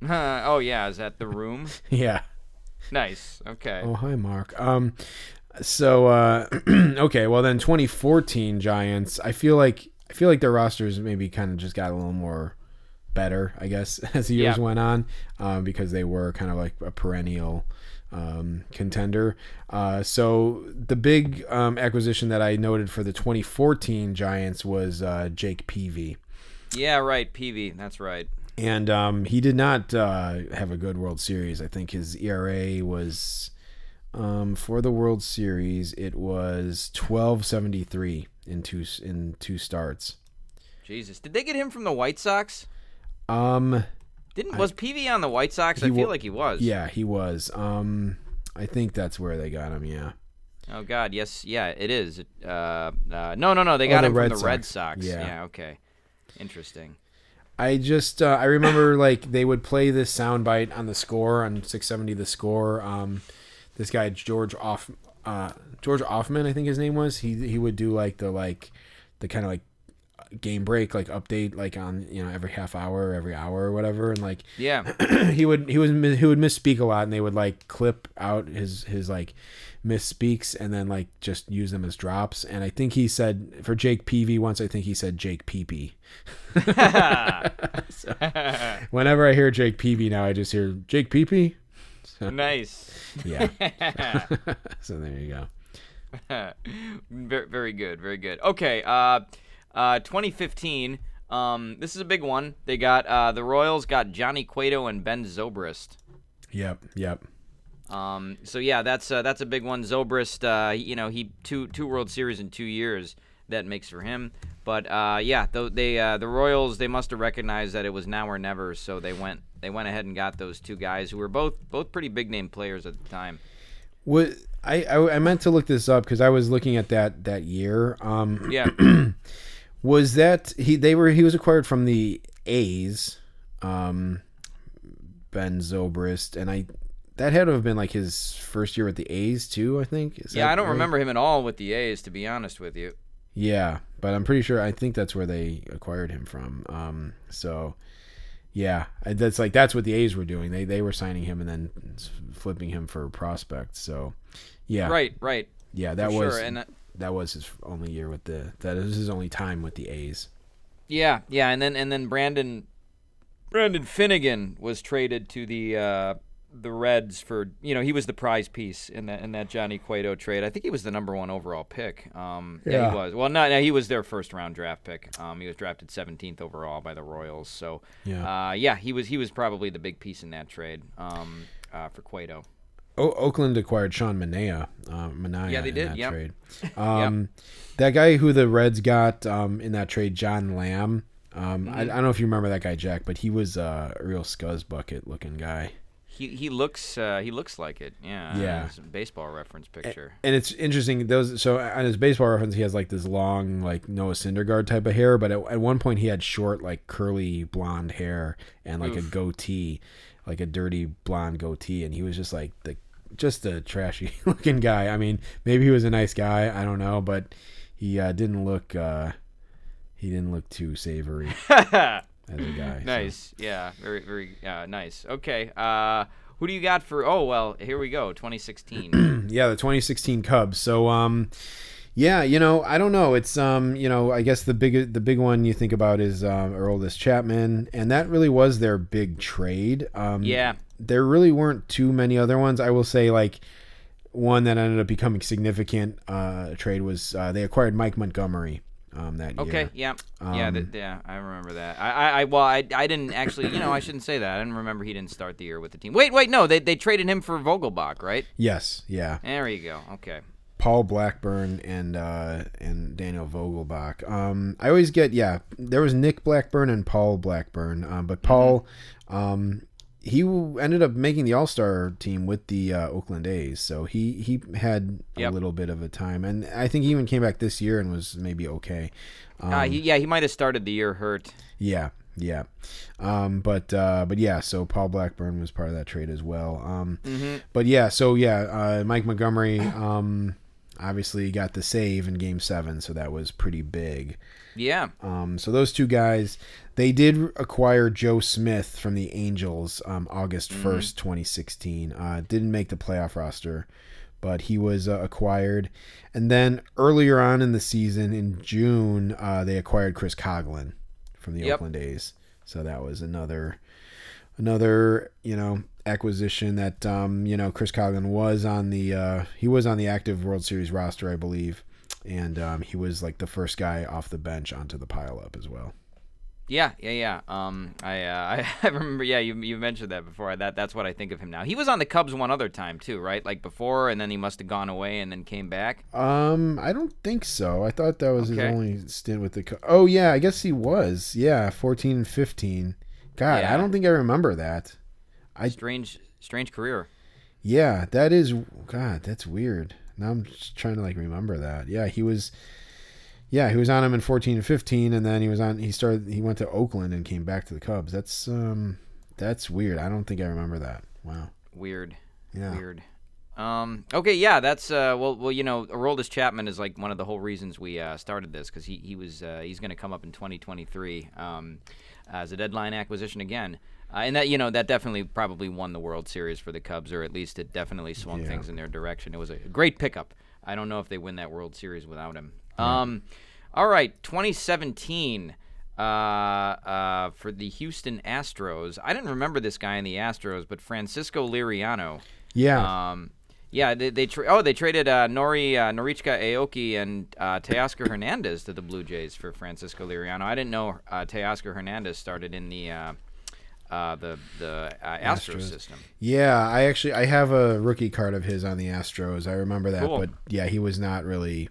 oh yeah, is that the room? Yeah. nice. Okay. Oh, hi, Mark. Um, so uh, okay, well then, 2014 Giants. I feel like I feel like their rosters maybe kind of just got a little more better, I guess, as the years Yeah. went on, um, because they were kind of like a perennial um, contender. Uh, so the big um, acquisition that I noted for the 2014 Giants was uh, Jake Peavy. Yeah, right. Peavy. That's right. and um, he did not uh, have a good World Series. I think his ERA was um, for the World Series. It was twelve seventy three in two in two starts. Jesus, did they get him from the White Sox? Um, Didn't was Peavy on the White Sox? I feel like he was. yeah, he was. Um, I think that's where they got him. Yeah. Oh God, yes, yeah, it is. Uh, uh, no, no, no, they Oh, got the him Red from the Red Sox. Sox. Yeah. okay, interesting. I just uh, I remember like they would play this soundbite on the score on 670 the score. Um, this guy George Off uh, George Ofman I think his name was. He he would do like the like the kind of like game break like update like on you know every half hour, or every hour or whatever, and like Yeah. he would he was he would misspeak a lot, and they would like clip out his his like misspeaks and then like just use them as drops. And I think he said for Jake Peavy once, I think he said Jake Peepee. So, whenever I hear Jake Peavy now, I just hear Jake Peepee. nice. Yeah. so there you go. very, very good, very good. Okay, uh, uh, 2015. Um, this is a big one. They got uh, the Royals got Johnny Cueto and Ben Zobrist. Yep. Yep. Um, so yeah, that's uh, that's a big one. Zobrist, uh, you know, he two two World Series in two years. That makes for him. But uh, yeah, th- they uh, the Royals they must have recognized that it was now or never, so they went they went ahead and got those two guys who were both both pretty big name players at the time. What I, I I meant to look this up because I was looking at that that year. Um, Yeah, was that he they were he was acquired from the A's, um, Ben Zobrist, and I that had to have been like his first year with the A's too. I think. Is yeah, I don't right? remember him at all with the A's to be honest with you. Yeah, but I'm pretty sure I think that's where they acquired him from. Um, so yeah, that's like that's what the A's were doing. They they were signing him and then flipping him for prospects. So yeah, Right, right. Yeah, that for was sure. And uh, that was his only year with the that was his only time with the A's. yeah, yeah, and then and then Brandon Brandon Finnegan was traded to the uh, the Reds for you know he was the prize piece in that in that Johnny Cueto trade. I think he was the number one overall pick. Um, yeah. Yeah. he was. Well, not no, he was their first round draft pick. Um, he was drafted 17th overall by the Royals. So Yeah. uh, yeah, he was he was probably the big piece in that trade um, uh, for Cueto. O- Oakland acquired Sean Manaea, uh, Manaea Yeah, they in did, that yep. trade. Um, That guy who the Reds got um, in that trade, John Lamb. Um, Mm-hmm. I, I don't know if you remember that guy, Jack, but he was uh, a real scuzz bucket looking guy. He he looks uh, he looks like it. Yeah. Yeah. Baseball reference picture. And it's interesting. Those so on his baseball reference, he has like this long, like Noah Syndergaard type of hair, but at, at one point he had short, like curly blonde hair and like a goatee, like a dirty blonde goatee, and he was just like the just a trashy looking guy. I mean, maybe he was a nice guy, I don't know, but he uh, didn't look uh, he didn't look too savory as a guy. so. Nice. Yeah. Very, very uh, nice. Okay. Uh, who do you got for? Oh well, here we go. 2016. yeah, the 2016 Cubs. So um yeah, you know, I don't know. It's um, you know, I guess the big the big one you think about is um Aroldis Chapman, and that really was their big trade. Um Yeah. There really weren't too many other ones. I will say like one that ended up becoming significant uh trade was uh, they acquired Mike Montgomery um that Okay. year. Yeah. yeah. Th- yeah. I remember that. I, I, I, well, I, I didn't actually. You know, I shouldn't say that. I didn't remember he didn't start the year with the team. Wait, wait. No, they, they traded him for Vogelbach, right? Yes, yeah. There you go. Okay. Paul Blackburn and uh, and Daniel Vogelbach. Um, I always get yeah. There was Nick Blackburn and Paul Blackburn, um, but Paul, um, he ended up making the All Star team with the uh, Oakland A's, so he he had a Yep. little bit of a time, and I think he even came back this year and was maybe okay. Um, uh, he, yeah, he might have started the year hurt. yeah, yeah. Um, but uh, but yeah, so Paul Blackburn was part of that trade as well. Um, But yeah, so yeah, uh, Mike Montgomery um, obviously got the save in Game Seven, so that was pretty big. Yeah. Um, so those two guys, they did acquire Joe Smith from the Angels um, August 1st, 2016. Uh, didn't make the playoff roster, but he was uh, acquired. And then earlier on in the season, in June, uh, they acquired Chris Coghlan from the Yep. Oakland A's. So that was another another you know acquisition that um, you know Chris Coghlan was on the uh, he was on the active World Series roster, I believe, and um, he was like the first guy off the bench onto the pile up as well. Yeah, yeah, yeah. Um, I, uh, I, remember. Yeah, you, you mentioned that before. That that's what I think of him now. He was on the Cubs one other time too, right? Like before, and then he must have gone away and then came back. Um, I don't think so. I thought that was his only stint with the. Co- oh yeah, I guess he was. Yeah, fourteen and fifteen. God, Yeah. I don't think I remember that. I- strange, strange career. Yeah, that is. God, that's weird. Now I'm just trying to like remember that. Yeah, he was. Yeah, he was on him in 14 and 15, and then he was on. He started. He went to Oakland and came back to the Cubs. That's um, that's weird. I don't think I remember that. Wow. Weird. Yeah. Weird. Um, okay, yeah, that's uh, well, well, you know, Aroldis Chapman is like one of the whole reasons we uh, started this because he he was uh, he's going to come up in 2023 um, as a deadline acquisition again, uh, and that you know that definitely probably won the World Series for the Cubs, or at least it definitely swung Yeah. things in their direction. It was a great pickup. I don't know if they win that World Series without him. Um, all right, 2017 uh, uh, for the Houston Astros. I didn't remember this guy in the Astros, but Francisco Liriano. Yeah. Um, yeah, they, they tra- oh they traded uh, Nori uh, Norichika Aoki and uh, Teoscar Hernandez to the Blue Jays for Francisco Liriano. I didn't know uh, Teoscar Hernandez started in the uh, the the uh, Astro Astros. system. Yeah, I actually I have a rookie card of his on the Astros. I remember that, Cool. but yeah, he was not really.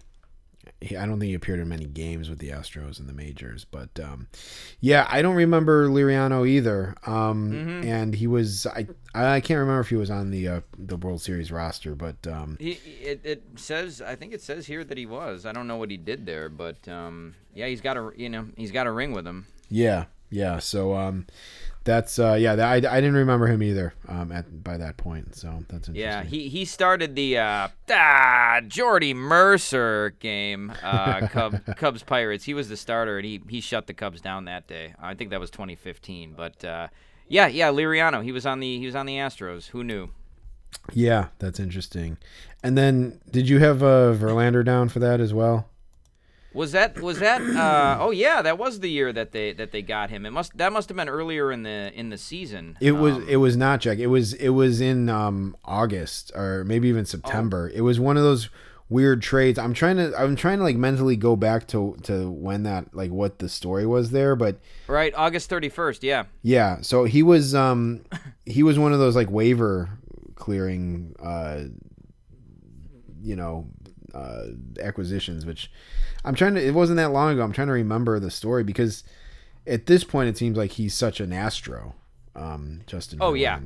He, I don't think he appeared in many games with the Astros in the majors, but um, yeah, I don't remember Liriano either. Um, Mm-hmm. And he was I I can't remember if he was on the uh, the World Series roster, but um, He, it, it says I think it says here that he was. I don't know what he did there, but um, yeah, he's got a you know he's got a ring with him. yeah, yeah. So um, that's uh, yeah. That, I, I didn't remember him either um, at by that point. So that's interesting. Yeah, he, he started the uh, ah, Jordy Mercer game, uh, Cub, Cubs Pirates. He was the starter, and he, he shut the Cubs down that day. I think that was 2015. But uh, yeah, yeah, Liriano. He was on the he was on the Astros. Who knew? Yeah, that's interesting. And then, did you have uh, Verlander down for that as well? Was that was that? Uh, oh yeah, that was the year that they that they got him. It must that must have been earlier in the in the season. It was. Um, It was not Jack. It was. It was in um, August or maybe even September. It was one of those weird trades. I'm trying to. I'm trying to like mentally go back to to when that like what the story was there, but right August 31st. Yeah. yeah. So he was. Um, he was one of those like waiver clearing. Uh, you know, uh, acquisitions, which I'm trying to. It wasn't that long ago. I'm trying to remember the story because at this point it seems like he's such an Astro, um, Justin. Oh, yeah.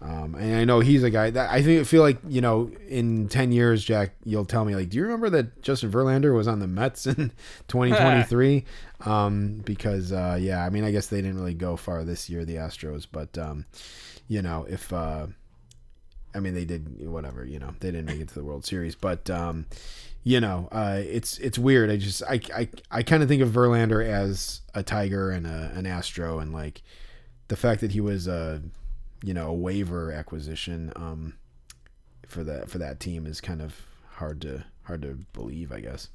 Um, and I know he's a guy that I think feel like you know in ten years, Jack, you'll tell me like, do you remember that Justin Verlander was on the Mets in 2023? um, because uh, yeah, I mean, I guess they didn't really go far this year, the Astros, but um, you know, if uh, I mean, they did whatever, you know, they didn't make it to the World Series, but um, you know, uh, it's it's weird. I just I I, I kind of think of Verlander as a Tiger and a, an Astro, and like the fact that he was a you know a waiver acquisition um, for that for that team is kind of hard to hard to believe, I guess.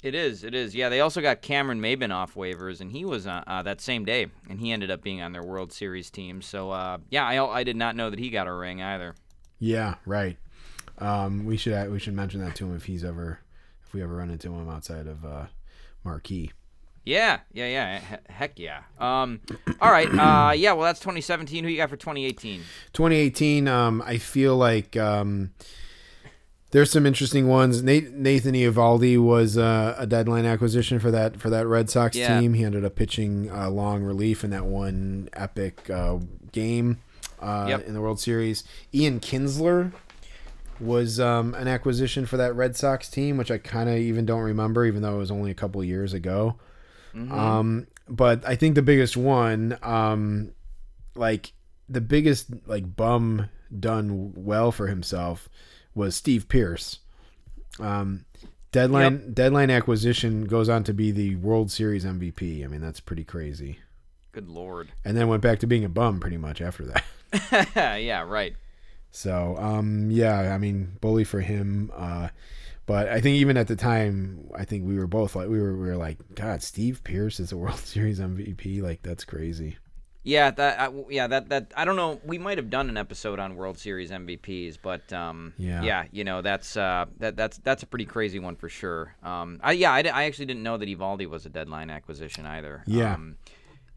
It is. It is. Yeah, they also got Cameron Maybin off waivers, and he was uh, uh, that same day, and he ended up being on their World Series team. So uh, yeah, I, I did not know that he got a ring either. Yeah, right. Um, we should we should mention that to him if he's ever if we ever run into him outside of uh, Marquee. Yeah, yeah, yeah. He- heck yeah. Um, all right. Uh, yeah. Well, that's 2017. Who you got for 2018? 2018, um, I feel like um, there's some interesting ones. Nate, Nathan Eovaldi was uh, a deadline acquisition for that for that Red Sox Yeah. team. He ended up pitching uh, long relief in that one epic uh, game uh, Yep. in the World Series. Ian Kinsler was um, an acquisition for that Red Sox team, which I kind of even don't remember, even though it was only a couple years ago. Um, but I think the biggest one, um, like the biggest like bum done well for himself was Steve Pearce. Um, deadline deadline acquisition goes on to be the World Series MVP. I mean that's pretty crazy. Good lord. And then went back to being a bum pretty much after that. yeah. Right. So um, yeah, I mean bully for him. Uh, but I think even at the time, I think we were both like we were we were like, God, Steve Pearce is a World Series MVP. Like that's crazy. Yeah, that I, yeah that that I don't know. We might have done an episode on World Series MVPs, but um, Yeah. yeah, you know that's uh, that that's that's a pretty crazy one for sure. Um, I, yeah, I, I actually didn't know that Eovaldi was a deadline acquisition either. Yeah. Um,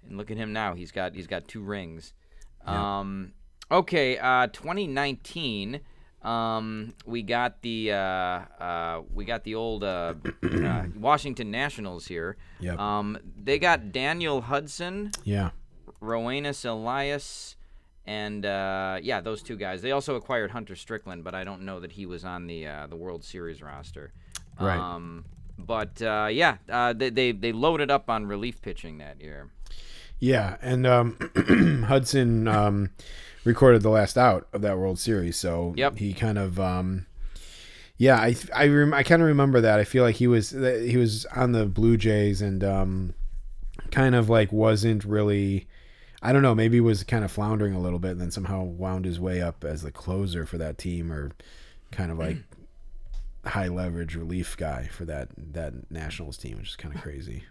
and look at him now. He's got he's got two rings. Um, okay, uh, 2019. Um, we got the uh, uh, we got the old uh, uh, Washington Nationals here. Yep. Um, they got Daniel Hudson. Yeah. Roenis Elias, and uh, yeah, those two guys. They also acquired Hunter Strickland, but I don't know that he was on the uh, the World Series roster. Right. Um, but uh, yeah, uh, they, they they loaded up on relief pitching that year. Yeah, and um, Hudson um, recorded the last out of that World Series. So Yep. he kind of, um, yeah, I I, rem- I kind of remember that. I feel like he was he was on the Blue Jays and um, kind of like wasn't really. I don't know. Maybe was kind of floundering a little bit, and then somehow wound his way up as the closer for that team, or kind of like high leverage relief guy for that that Nationals team, which is kind of crazy.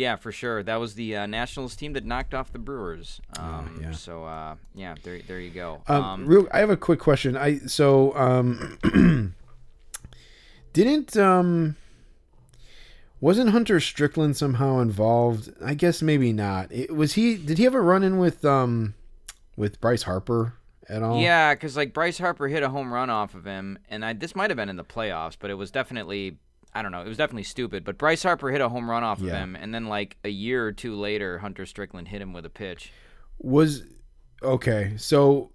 Yeah, for sure. That was the uh, Nationals team that knocked off the Brewers. Um, Oh, yeah. So uh, yeah, there there you go. Um, real, I have a quick question. I so um, didn't um, wasn't Hunter Strickland somehow involved? I guess maybe not. It, was he? Did he have a run in with um, with Bryce Harper at all? Yeah, because like Bryce Harper hit a home run off of him, and I, this might have been in the playoffs, but it was definitely I don't know, it was definitely stupid. But Bryce Harper hit a home run off of him, and then like a year or two later, Hunter Strickland hit him with a pitch. Was okay. So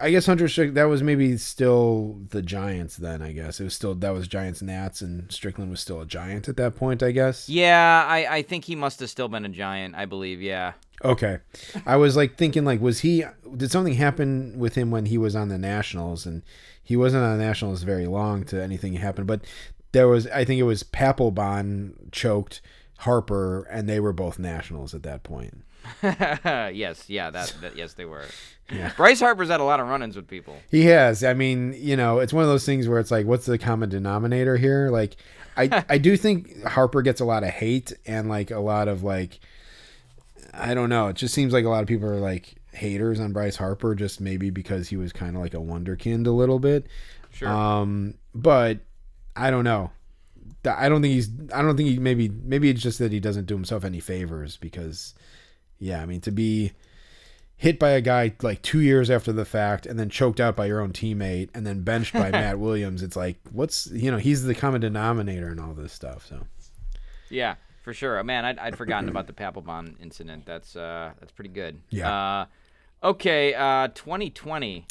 I guess Hunter Strickland that was maybe still the Giants then. I guess it was still that was Giants Nats and Strickland was still a Giant at that point. I guess. Yeah, I, I think he must have still been a giant. I believe. Yeah. Okay. I was like thinking like was he did something happen with him when he was on the Nationals and he wasn't on the Nationals very long to anything happen but there was I think it was Papelbon choked Harper and they were both Nationals at that point. yes. Yeah. That, that. Yes, they were. Yeah. Bryce Harper's had a lot of run-ins with people. He has. I mean, you know, it's one of those things where it's like what's the common denominator here? Like I I do think Harper gets a lot of hate and like a lot of like I don't know. It just seems like a lot of people are like haters on Bryce Harper just maybe because he was kind of like a wonderkind a little bit. Sure. Um, but I don't know. I don't think he's. I don't think he. Maybe. Maybe it's just that he doesn't do himself any favors because, yeah. I mean, to be hit by a guy like two years after the fact and then choked out by your own teammate and then benched by Matt Williams, it's like what's you know he's the common denominator in all this stuff. So Yeah, for sure. Uh, Man, I'd, I'd forgotten about the Papelbon incident. That's uh, that's pretty good. Yeah. Uh, okay. Uh, 2020.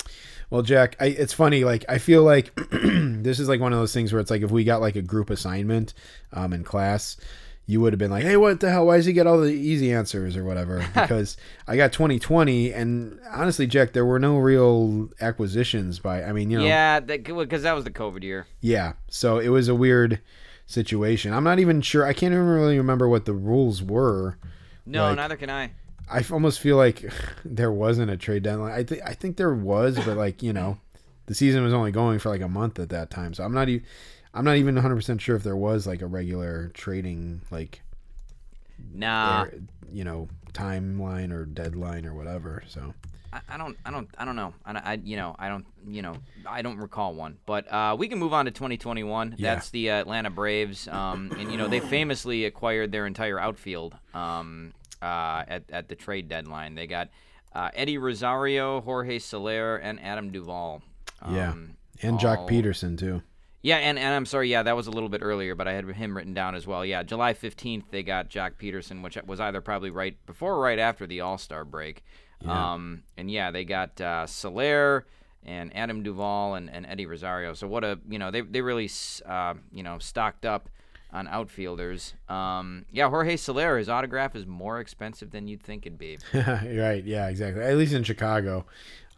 Well, Jack, I, it's funny. Like, I feel like this is like one of those things where it's like if we got like a group assignment um, in class, you would have been like, "Hey, what the hell? Why does he get all the easy answers or whatever?" Because I got 2020, and honestly, Jack, there were no real acquisitions by. I mean, you know, Yeah, because that was the COVID year. yeah. So it was a weird situation. I'm not even sure. I can't even really remember what the rules were. No, Like- neither can I. I almost feel like there wasn't a trade deadline. I think I think there was, but like you know, the season was only going for like a month at that time, so I'm not even I'm not even 100 percent sure if there was like a regular trading like Nah, air- you know timeline or deadline or whatever. So I, I don't, I don't, I don't know. I, I, you know, I don't, you know, I don't recall one. But uh, we can move on to 2021. Yeah. That's the Atlanta Braves, um, and you know they famously acquired their entire outfield um, uh, at at the trade deadline. They got uh, Eddie Rosario, Jorge Soler, and Adam Duvall. yeah, Um, and Joc Pederson too. Yeah, and, and I'm sorry, yeah, that was a little bit earlier, but I had him written down as well. Yeah, July 15th, they got Joc Pederson, which was either probably right before or right after the All Star break. Um, and yeah, they got uh, Soler and Adam Duvall and, and Eddie Rosario. So what a, you know, they, they really, uh, you know, stocked up on outfielders. Um, yeah, Jorge Soler, his autograph is more expensive than you'd think it'd be. right? Yeah, exactly. At least in Chicago.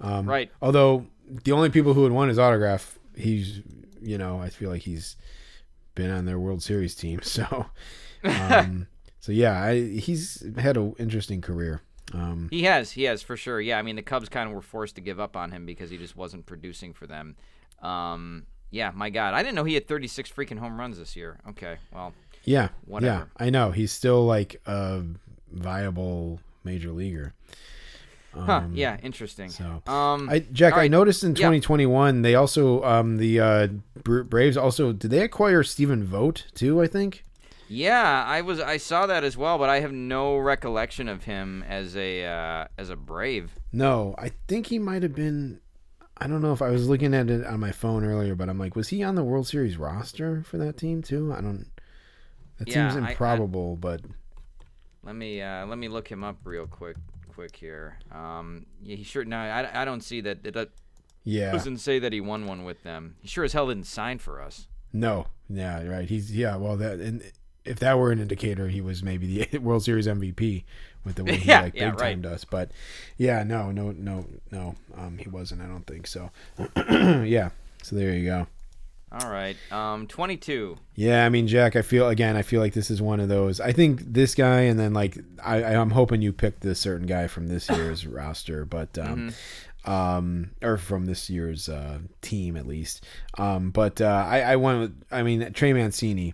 Um, Right. Although the only people who would want his autograph, he's you know I feel like he's been on their World Series team. So, um, so yeah, I, he's had an interesting career. Um, He has, he has for sure. Yeah, I mean the Cubs kind of were forced to give up on him because he just wasn't producing for them. Um, yeah, my God, I didn't know he had 36 freaking home runs this year. Okay, well, yeah, yeah, I know he's still like a viable major leaguer. huh? Yeah, interesting. so- um, I Jack, all I noticed in Yeah. 2021 they also um the uh Braves also did they acquire Stephen Vogt too? I think. yeah, I was, I saw that as well, but I have no recollection of him as a uh, as a Brave. No, I think he might have been. I don't know if I was looking at it on my phone earlier, but I'm like, was he on the World Series roster for that team too? I don't. That Yeah, seems I- I- improbable, but Let me uh, let me look him up real quick, quick here. Um, yeah, he sure. No, I, I don't see that. It yeah, doesn't say that he won one with them. He sure as hell didn't sign for us. no, yeah, right. He's yeah. Well, that and if that were an indicator, he was maybe the World Series MVP with the way he Yeah, like yeah, big timed us. But yeah, no, no, no, no, um, he wasn't. I don't think so. yeah. So there you go. All right. Um, 22. Yeah, I mean, Jack, I feel again, I feel like this is one of those. I think this guy, and then like I, I'm hoping you picked this certain guy from this year's roster, but um, um, or from this year's uh, team at least. Um, but uh, I, I went with, I mean, Trey Mancini.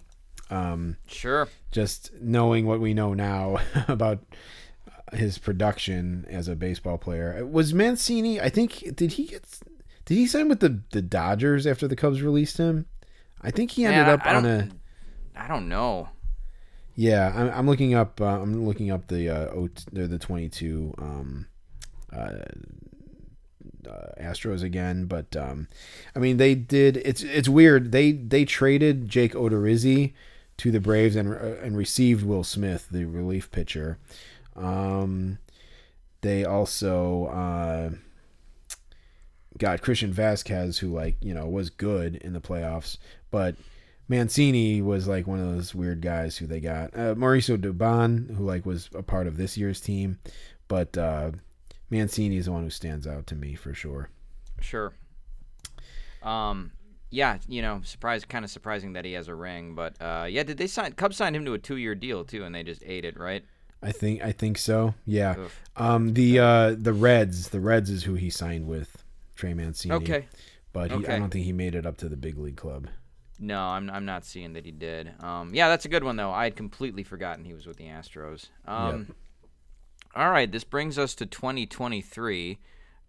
Um, Sure. just knowing what we know now about his production as a baseball player was Mancini. I think did he get did he sign with the the Dodgers after the Cubs released him? I think he ended Yeah, up I on a I don't know. yeah. I'm, I'm looking up. Uh, I'm looking up the uh, o, the the 22 um, uh, uh, Astros again, but um, I mean they did. It's it's weird. They they traded Jake Odorizzi to the Braves and uh, and received Will Smith, the relief pitcher. Um, they also uh, got Christian Vazquez, who like you know was good in the playoffs, but Mancini was like one of those weird guys who they got. Uh, Mauricio Dubon, who like was a part of this year's team, but uh, Mancini is the one who stands out to me for sure. Sure. Um, yeah, you know, surprise, kind of surprising that he has a ring, but uh, yeah, did they sign? Cubs signed him to a two-year deal too, and they just ate it, right? I think I think so. Yeah. Um. The uh the Reds the Reds is who he signed with Trey Mancini. Okay. But he, I don't think he made it up to the big league club. No, I'm I'm not seeing that he did. Um, yeah, that's a good one though. I had completely forgotten he was with the Astros. Um, all right, this brings us to 2023,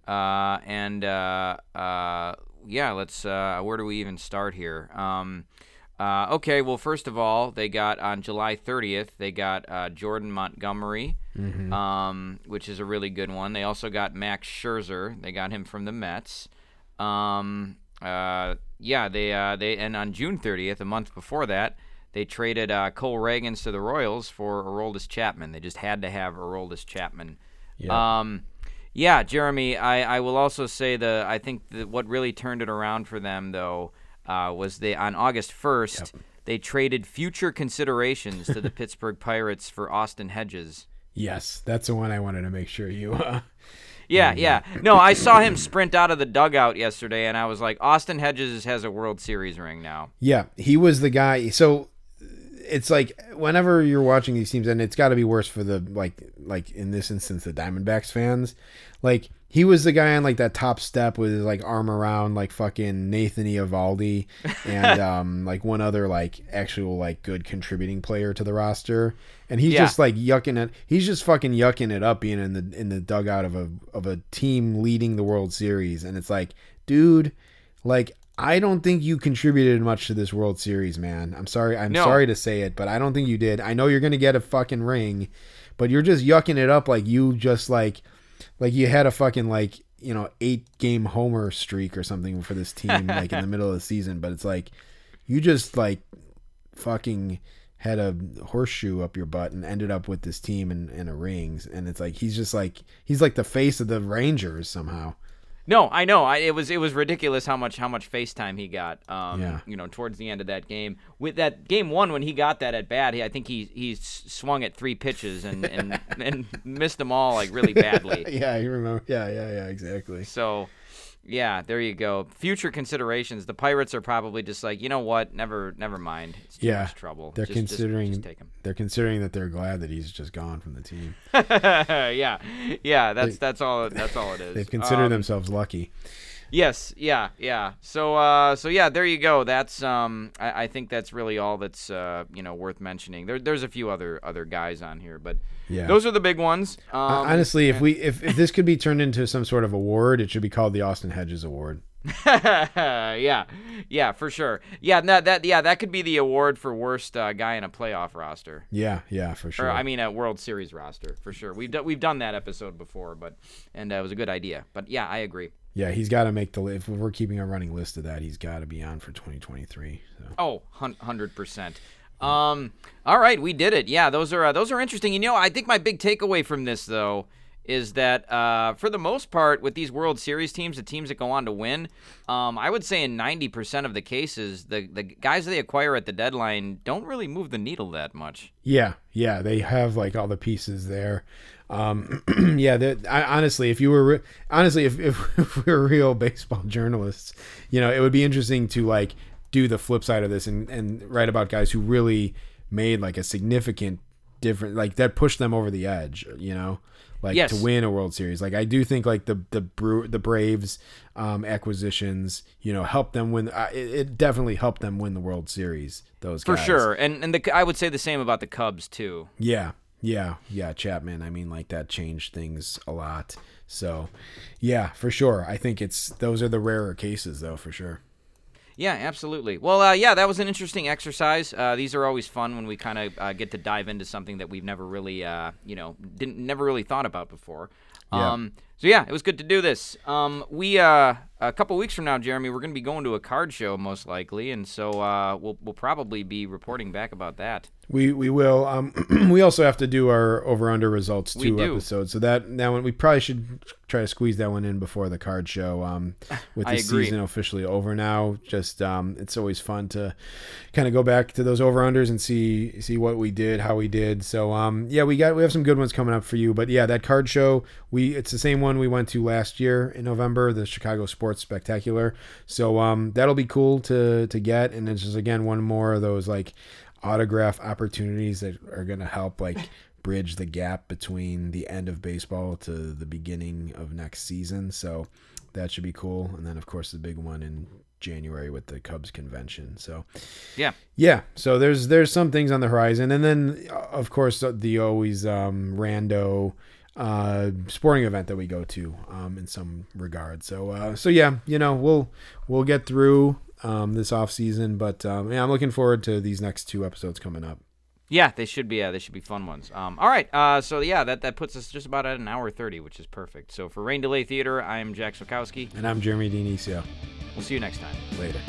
uh, and uh, uh, yeah, let's. Uh, where do we even start here? Uh, okay, well, first of all, they got on July 30th, they got uh, Jordan Montgomery, um, which is a really good one. They also got Max Scherzer. They got him from the Mets. Um, uh, yeah, they uh, they and on June 30th, a month before that, they traded uh, Cole Ragans to the Royals for Aroldis Chapman. They just had to have Aroldis Chapman. Yeah. Um, yeah, Jeremy. I, I will also say the I think that what really turned it around for them though uh, was they on August 1st they traded future considerations to the Pittsburgh Pirates for Austin Hedges. Yes, that's the one I wanted to make sure you. Uh, Yeah, yeah. No, I saw him sprint out of the dugout yesterday, and I was like, Austin Hedges has a World Series ring now. Yeah, he was the guy. So it's like whenever you're watching these teams, and it's got to be worse for the like, like in this instance, the Diamondbacks fans. Like he was the guy on like that top step with his like arm around like fucking Nathan Eovaldi and um like one other like actual like good contributing player to the roster, and he's Yeah. just like yucking it. He's just fucking yucking it up being in the in the dugout of a of a team leading the World Series, and it's like, dude, like I don't think you contributed much to this World Series, man. I'm sorry. I'm No. sorry to say it, but I don't think you did. I know you're gonna get a fucking ring, but you're just yucking it up like you just like like you had a fucking like you know eight game homer streak or something for this team like in the middle of the season. But it's like you just like fucking had a horseshoe up your butt and ended up with this team and, and a rings and it's like he's just like he's like the face of the Rangers somehow. No, I know. I, it was it was ridiculous how much how much FaceTime he got. Um, Yeah. you know, towards the end of that game. With that game one, when he got that at bat, he, I think he he swung at three pitches and and, and missed them all like really badly. yeah, you remember? Yeah, yeah, yeah, exactly. So, yeah, there you go. Future considerations. The Pirates are probably just like, you know what? Never, never mind. It's too Yeah, much trouble. They're Just- just- considering Just, him. they're considering that they're glad that he's just gone from the team. yeah, yeah. That's that's all. That's all it is. They've considered Um, themselves lucky. Yes, yeah, yeah. So, uh, so yeah, there you go. That's um, I, I think that's really all that's uh, you know, worth mentioning. There, there's a few other other guys on here, but Yeah. those are the big ones. Um, Honestly, if we if, if this could be turned into some sort of award, it should be called the Austin Hedges Award. yeah, yeah, for sure. Yeah, that that yeah, that could be the award for worst uh, guy in a playoff roster. Yeah, yeah, for sure. Or I mean, a World Series roster for sure. We've done we've done that episode before, but and uh, it was a good idea. But yeah, I agree. yeah, he's got to make the if we're keeping a running list of that, he's got to be on for 2023. So. Oh, hundred percent. Um, all right, we did it. Yeah, those are uh, those are interesting. You know, I think my big takeaway from this though is that uh, for the most part, with these World Series teams, the teams that go on to win, um, I would say in 90% of the cases, the the guys they acquire at the deadline don't really move the needle that much. Yeah, yeah, they have like all the pieces there. Um, yeah, I, honestly, if you were re- honestly, if, if, if we were real baseball journalists, you know, it would be interesting to like do the flip side of this and and write about guys who really made like a significant difference, like that pushed them over the edge. You know, like Yes. to win a World Series. Like I do think like the the Brew, the Braves um, acquisitions, you know, helped them win. Uh, it, it definitely helped them win the World Series. Those guys. For guys. sure. And and the, I would say the same about the Cubs, too. Yeah, yeah, yeah. Chapman. I mean, like that changed things a lot. So, yeah, for sure. I think it's those are the rarer cases, though, for sure. Yeah, absolutely. Well, uh, yeah, that was an interesting exercise. Uh, these are always fun when we kind of uh, get to dive into something that we've never really, uh, you know, didn't never really thought about before. Yeah. Um, so yeah, it was good to do this. Um, we uh, a couple weeks from now, Jeremy, we're going to be going to a card show most likely, and so uh, we'll we'll probably be reporting back about that. We we will. Um, we also have to do our over under results We two do. episodes. So that that one we probably should try to squeeze that one in before the card show. Um, with the season officially over now, just um, it's always fun to kind of go back to those over unders and see see what we did, how we did. So um, yeah, we got we have some good ones coming up for you. But yeah, that card show we it's the same one we went to last year in November, the Chicago Sports Spectacular. So um, that'll be cool to to get, and it's just again one more of those like autograph opportunities that are going to help like bridge the gap between the end of baseball to the beginning of next season. So that should be cool. And then of course the big one in January with the Cubs convention. So Yeah. yeah, so there's there's some things on the horizon, and then uh, of course the- the always um, rando uh, sporting event that we go to um, in some regard. So uh, so yeah, you know we'll we'll get through um, this off season, but um, yeah, I'm looking forward to these next two episodes coming up. Yeah, they should be. Yeah, they should be fun ones. Um, all right. Uh, so yeah, that, that puts us just about at an hour thirty, which is perfect. So for Rain Delay Theater, I'm Jack Sokowski. And I'm Jeremy Dinicio. We'll see you next time. Later.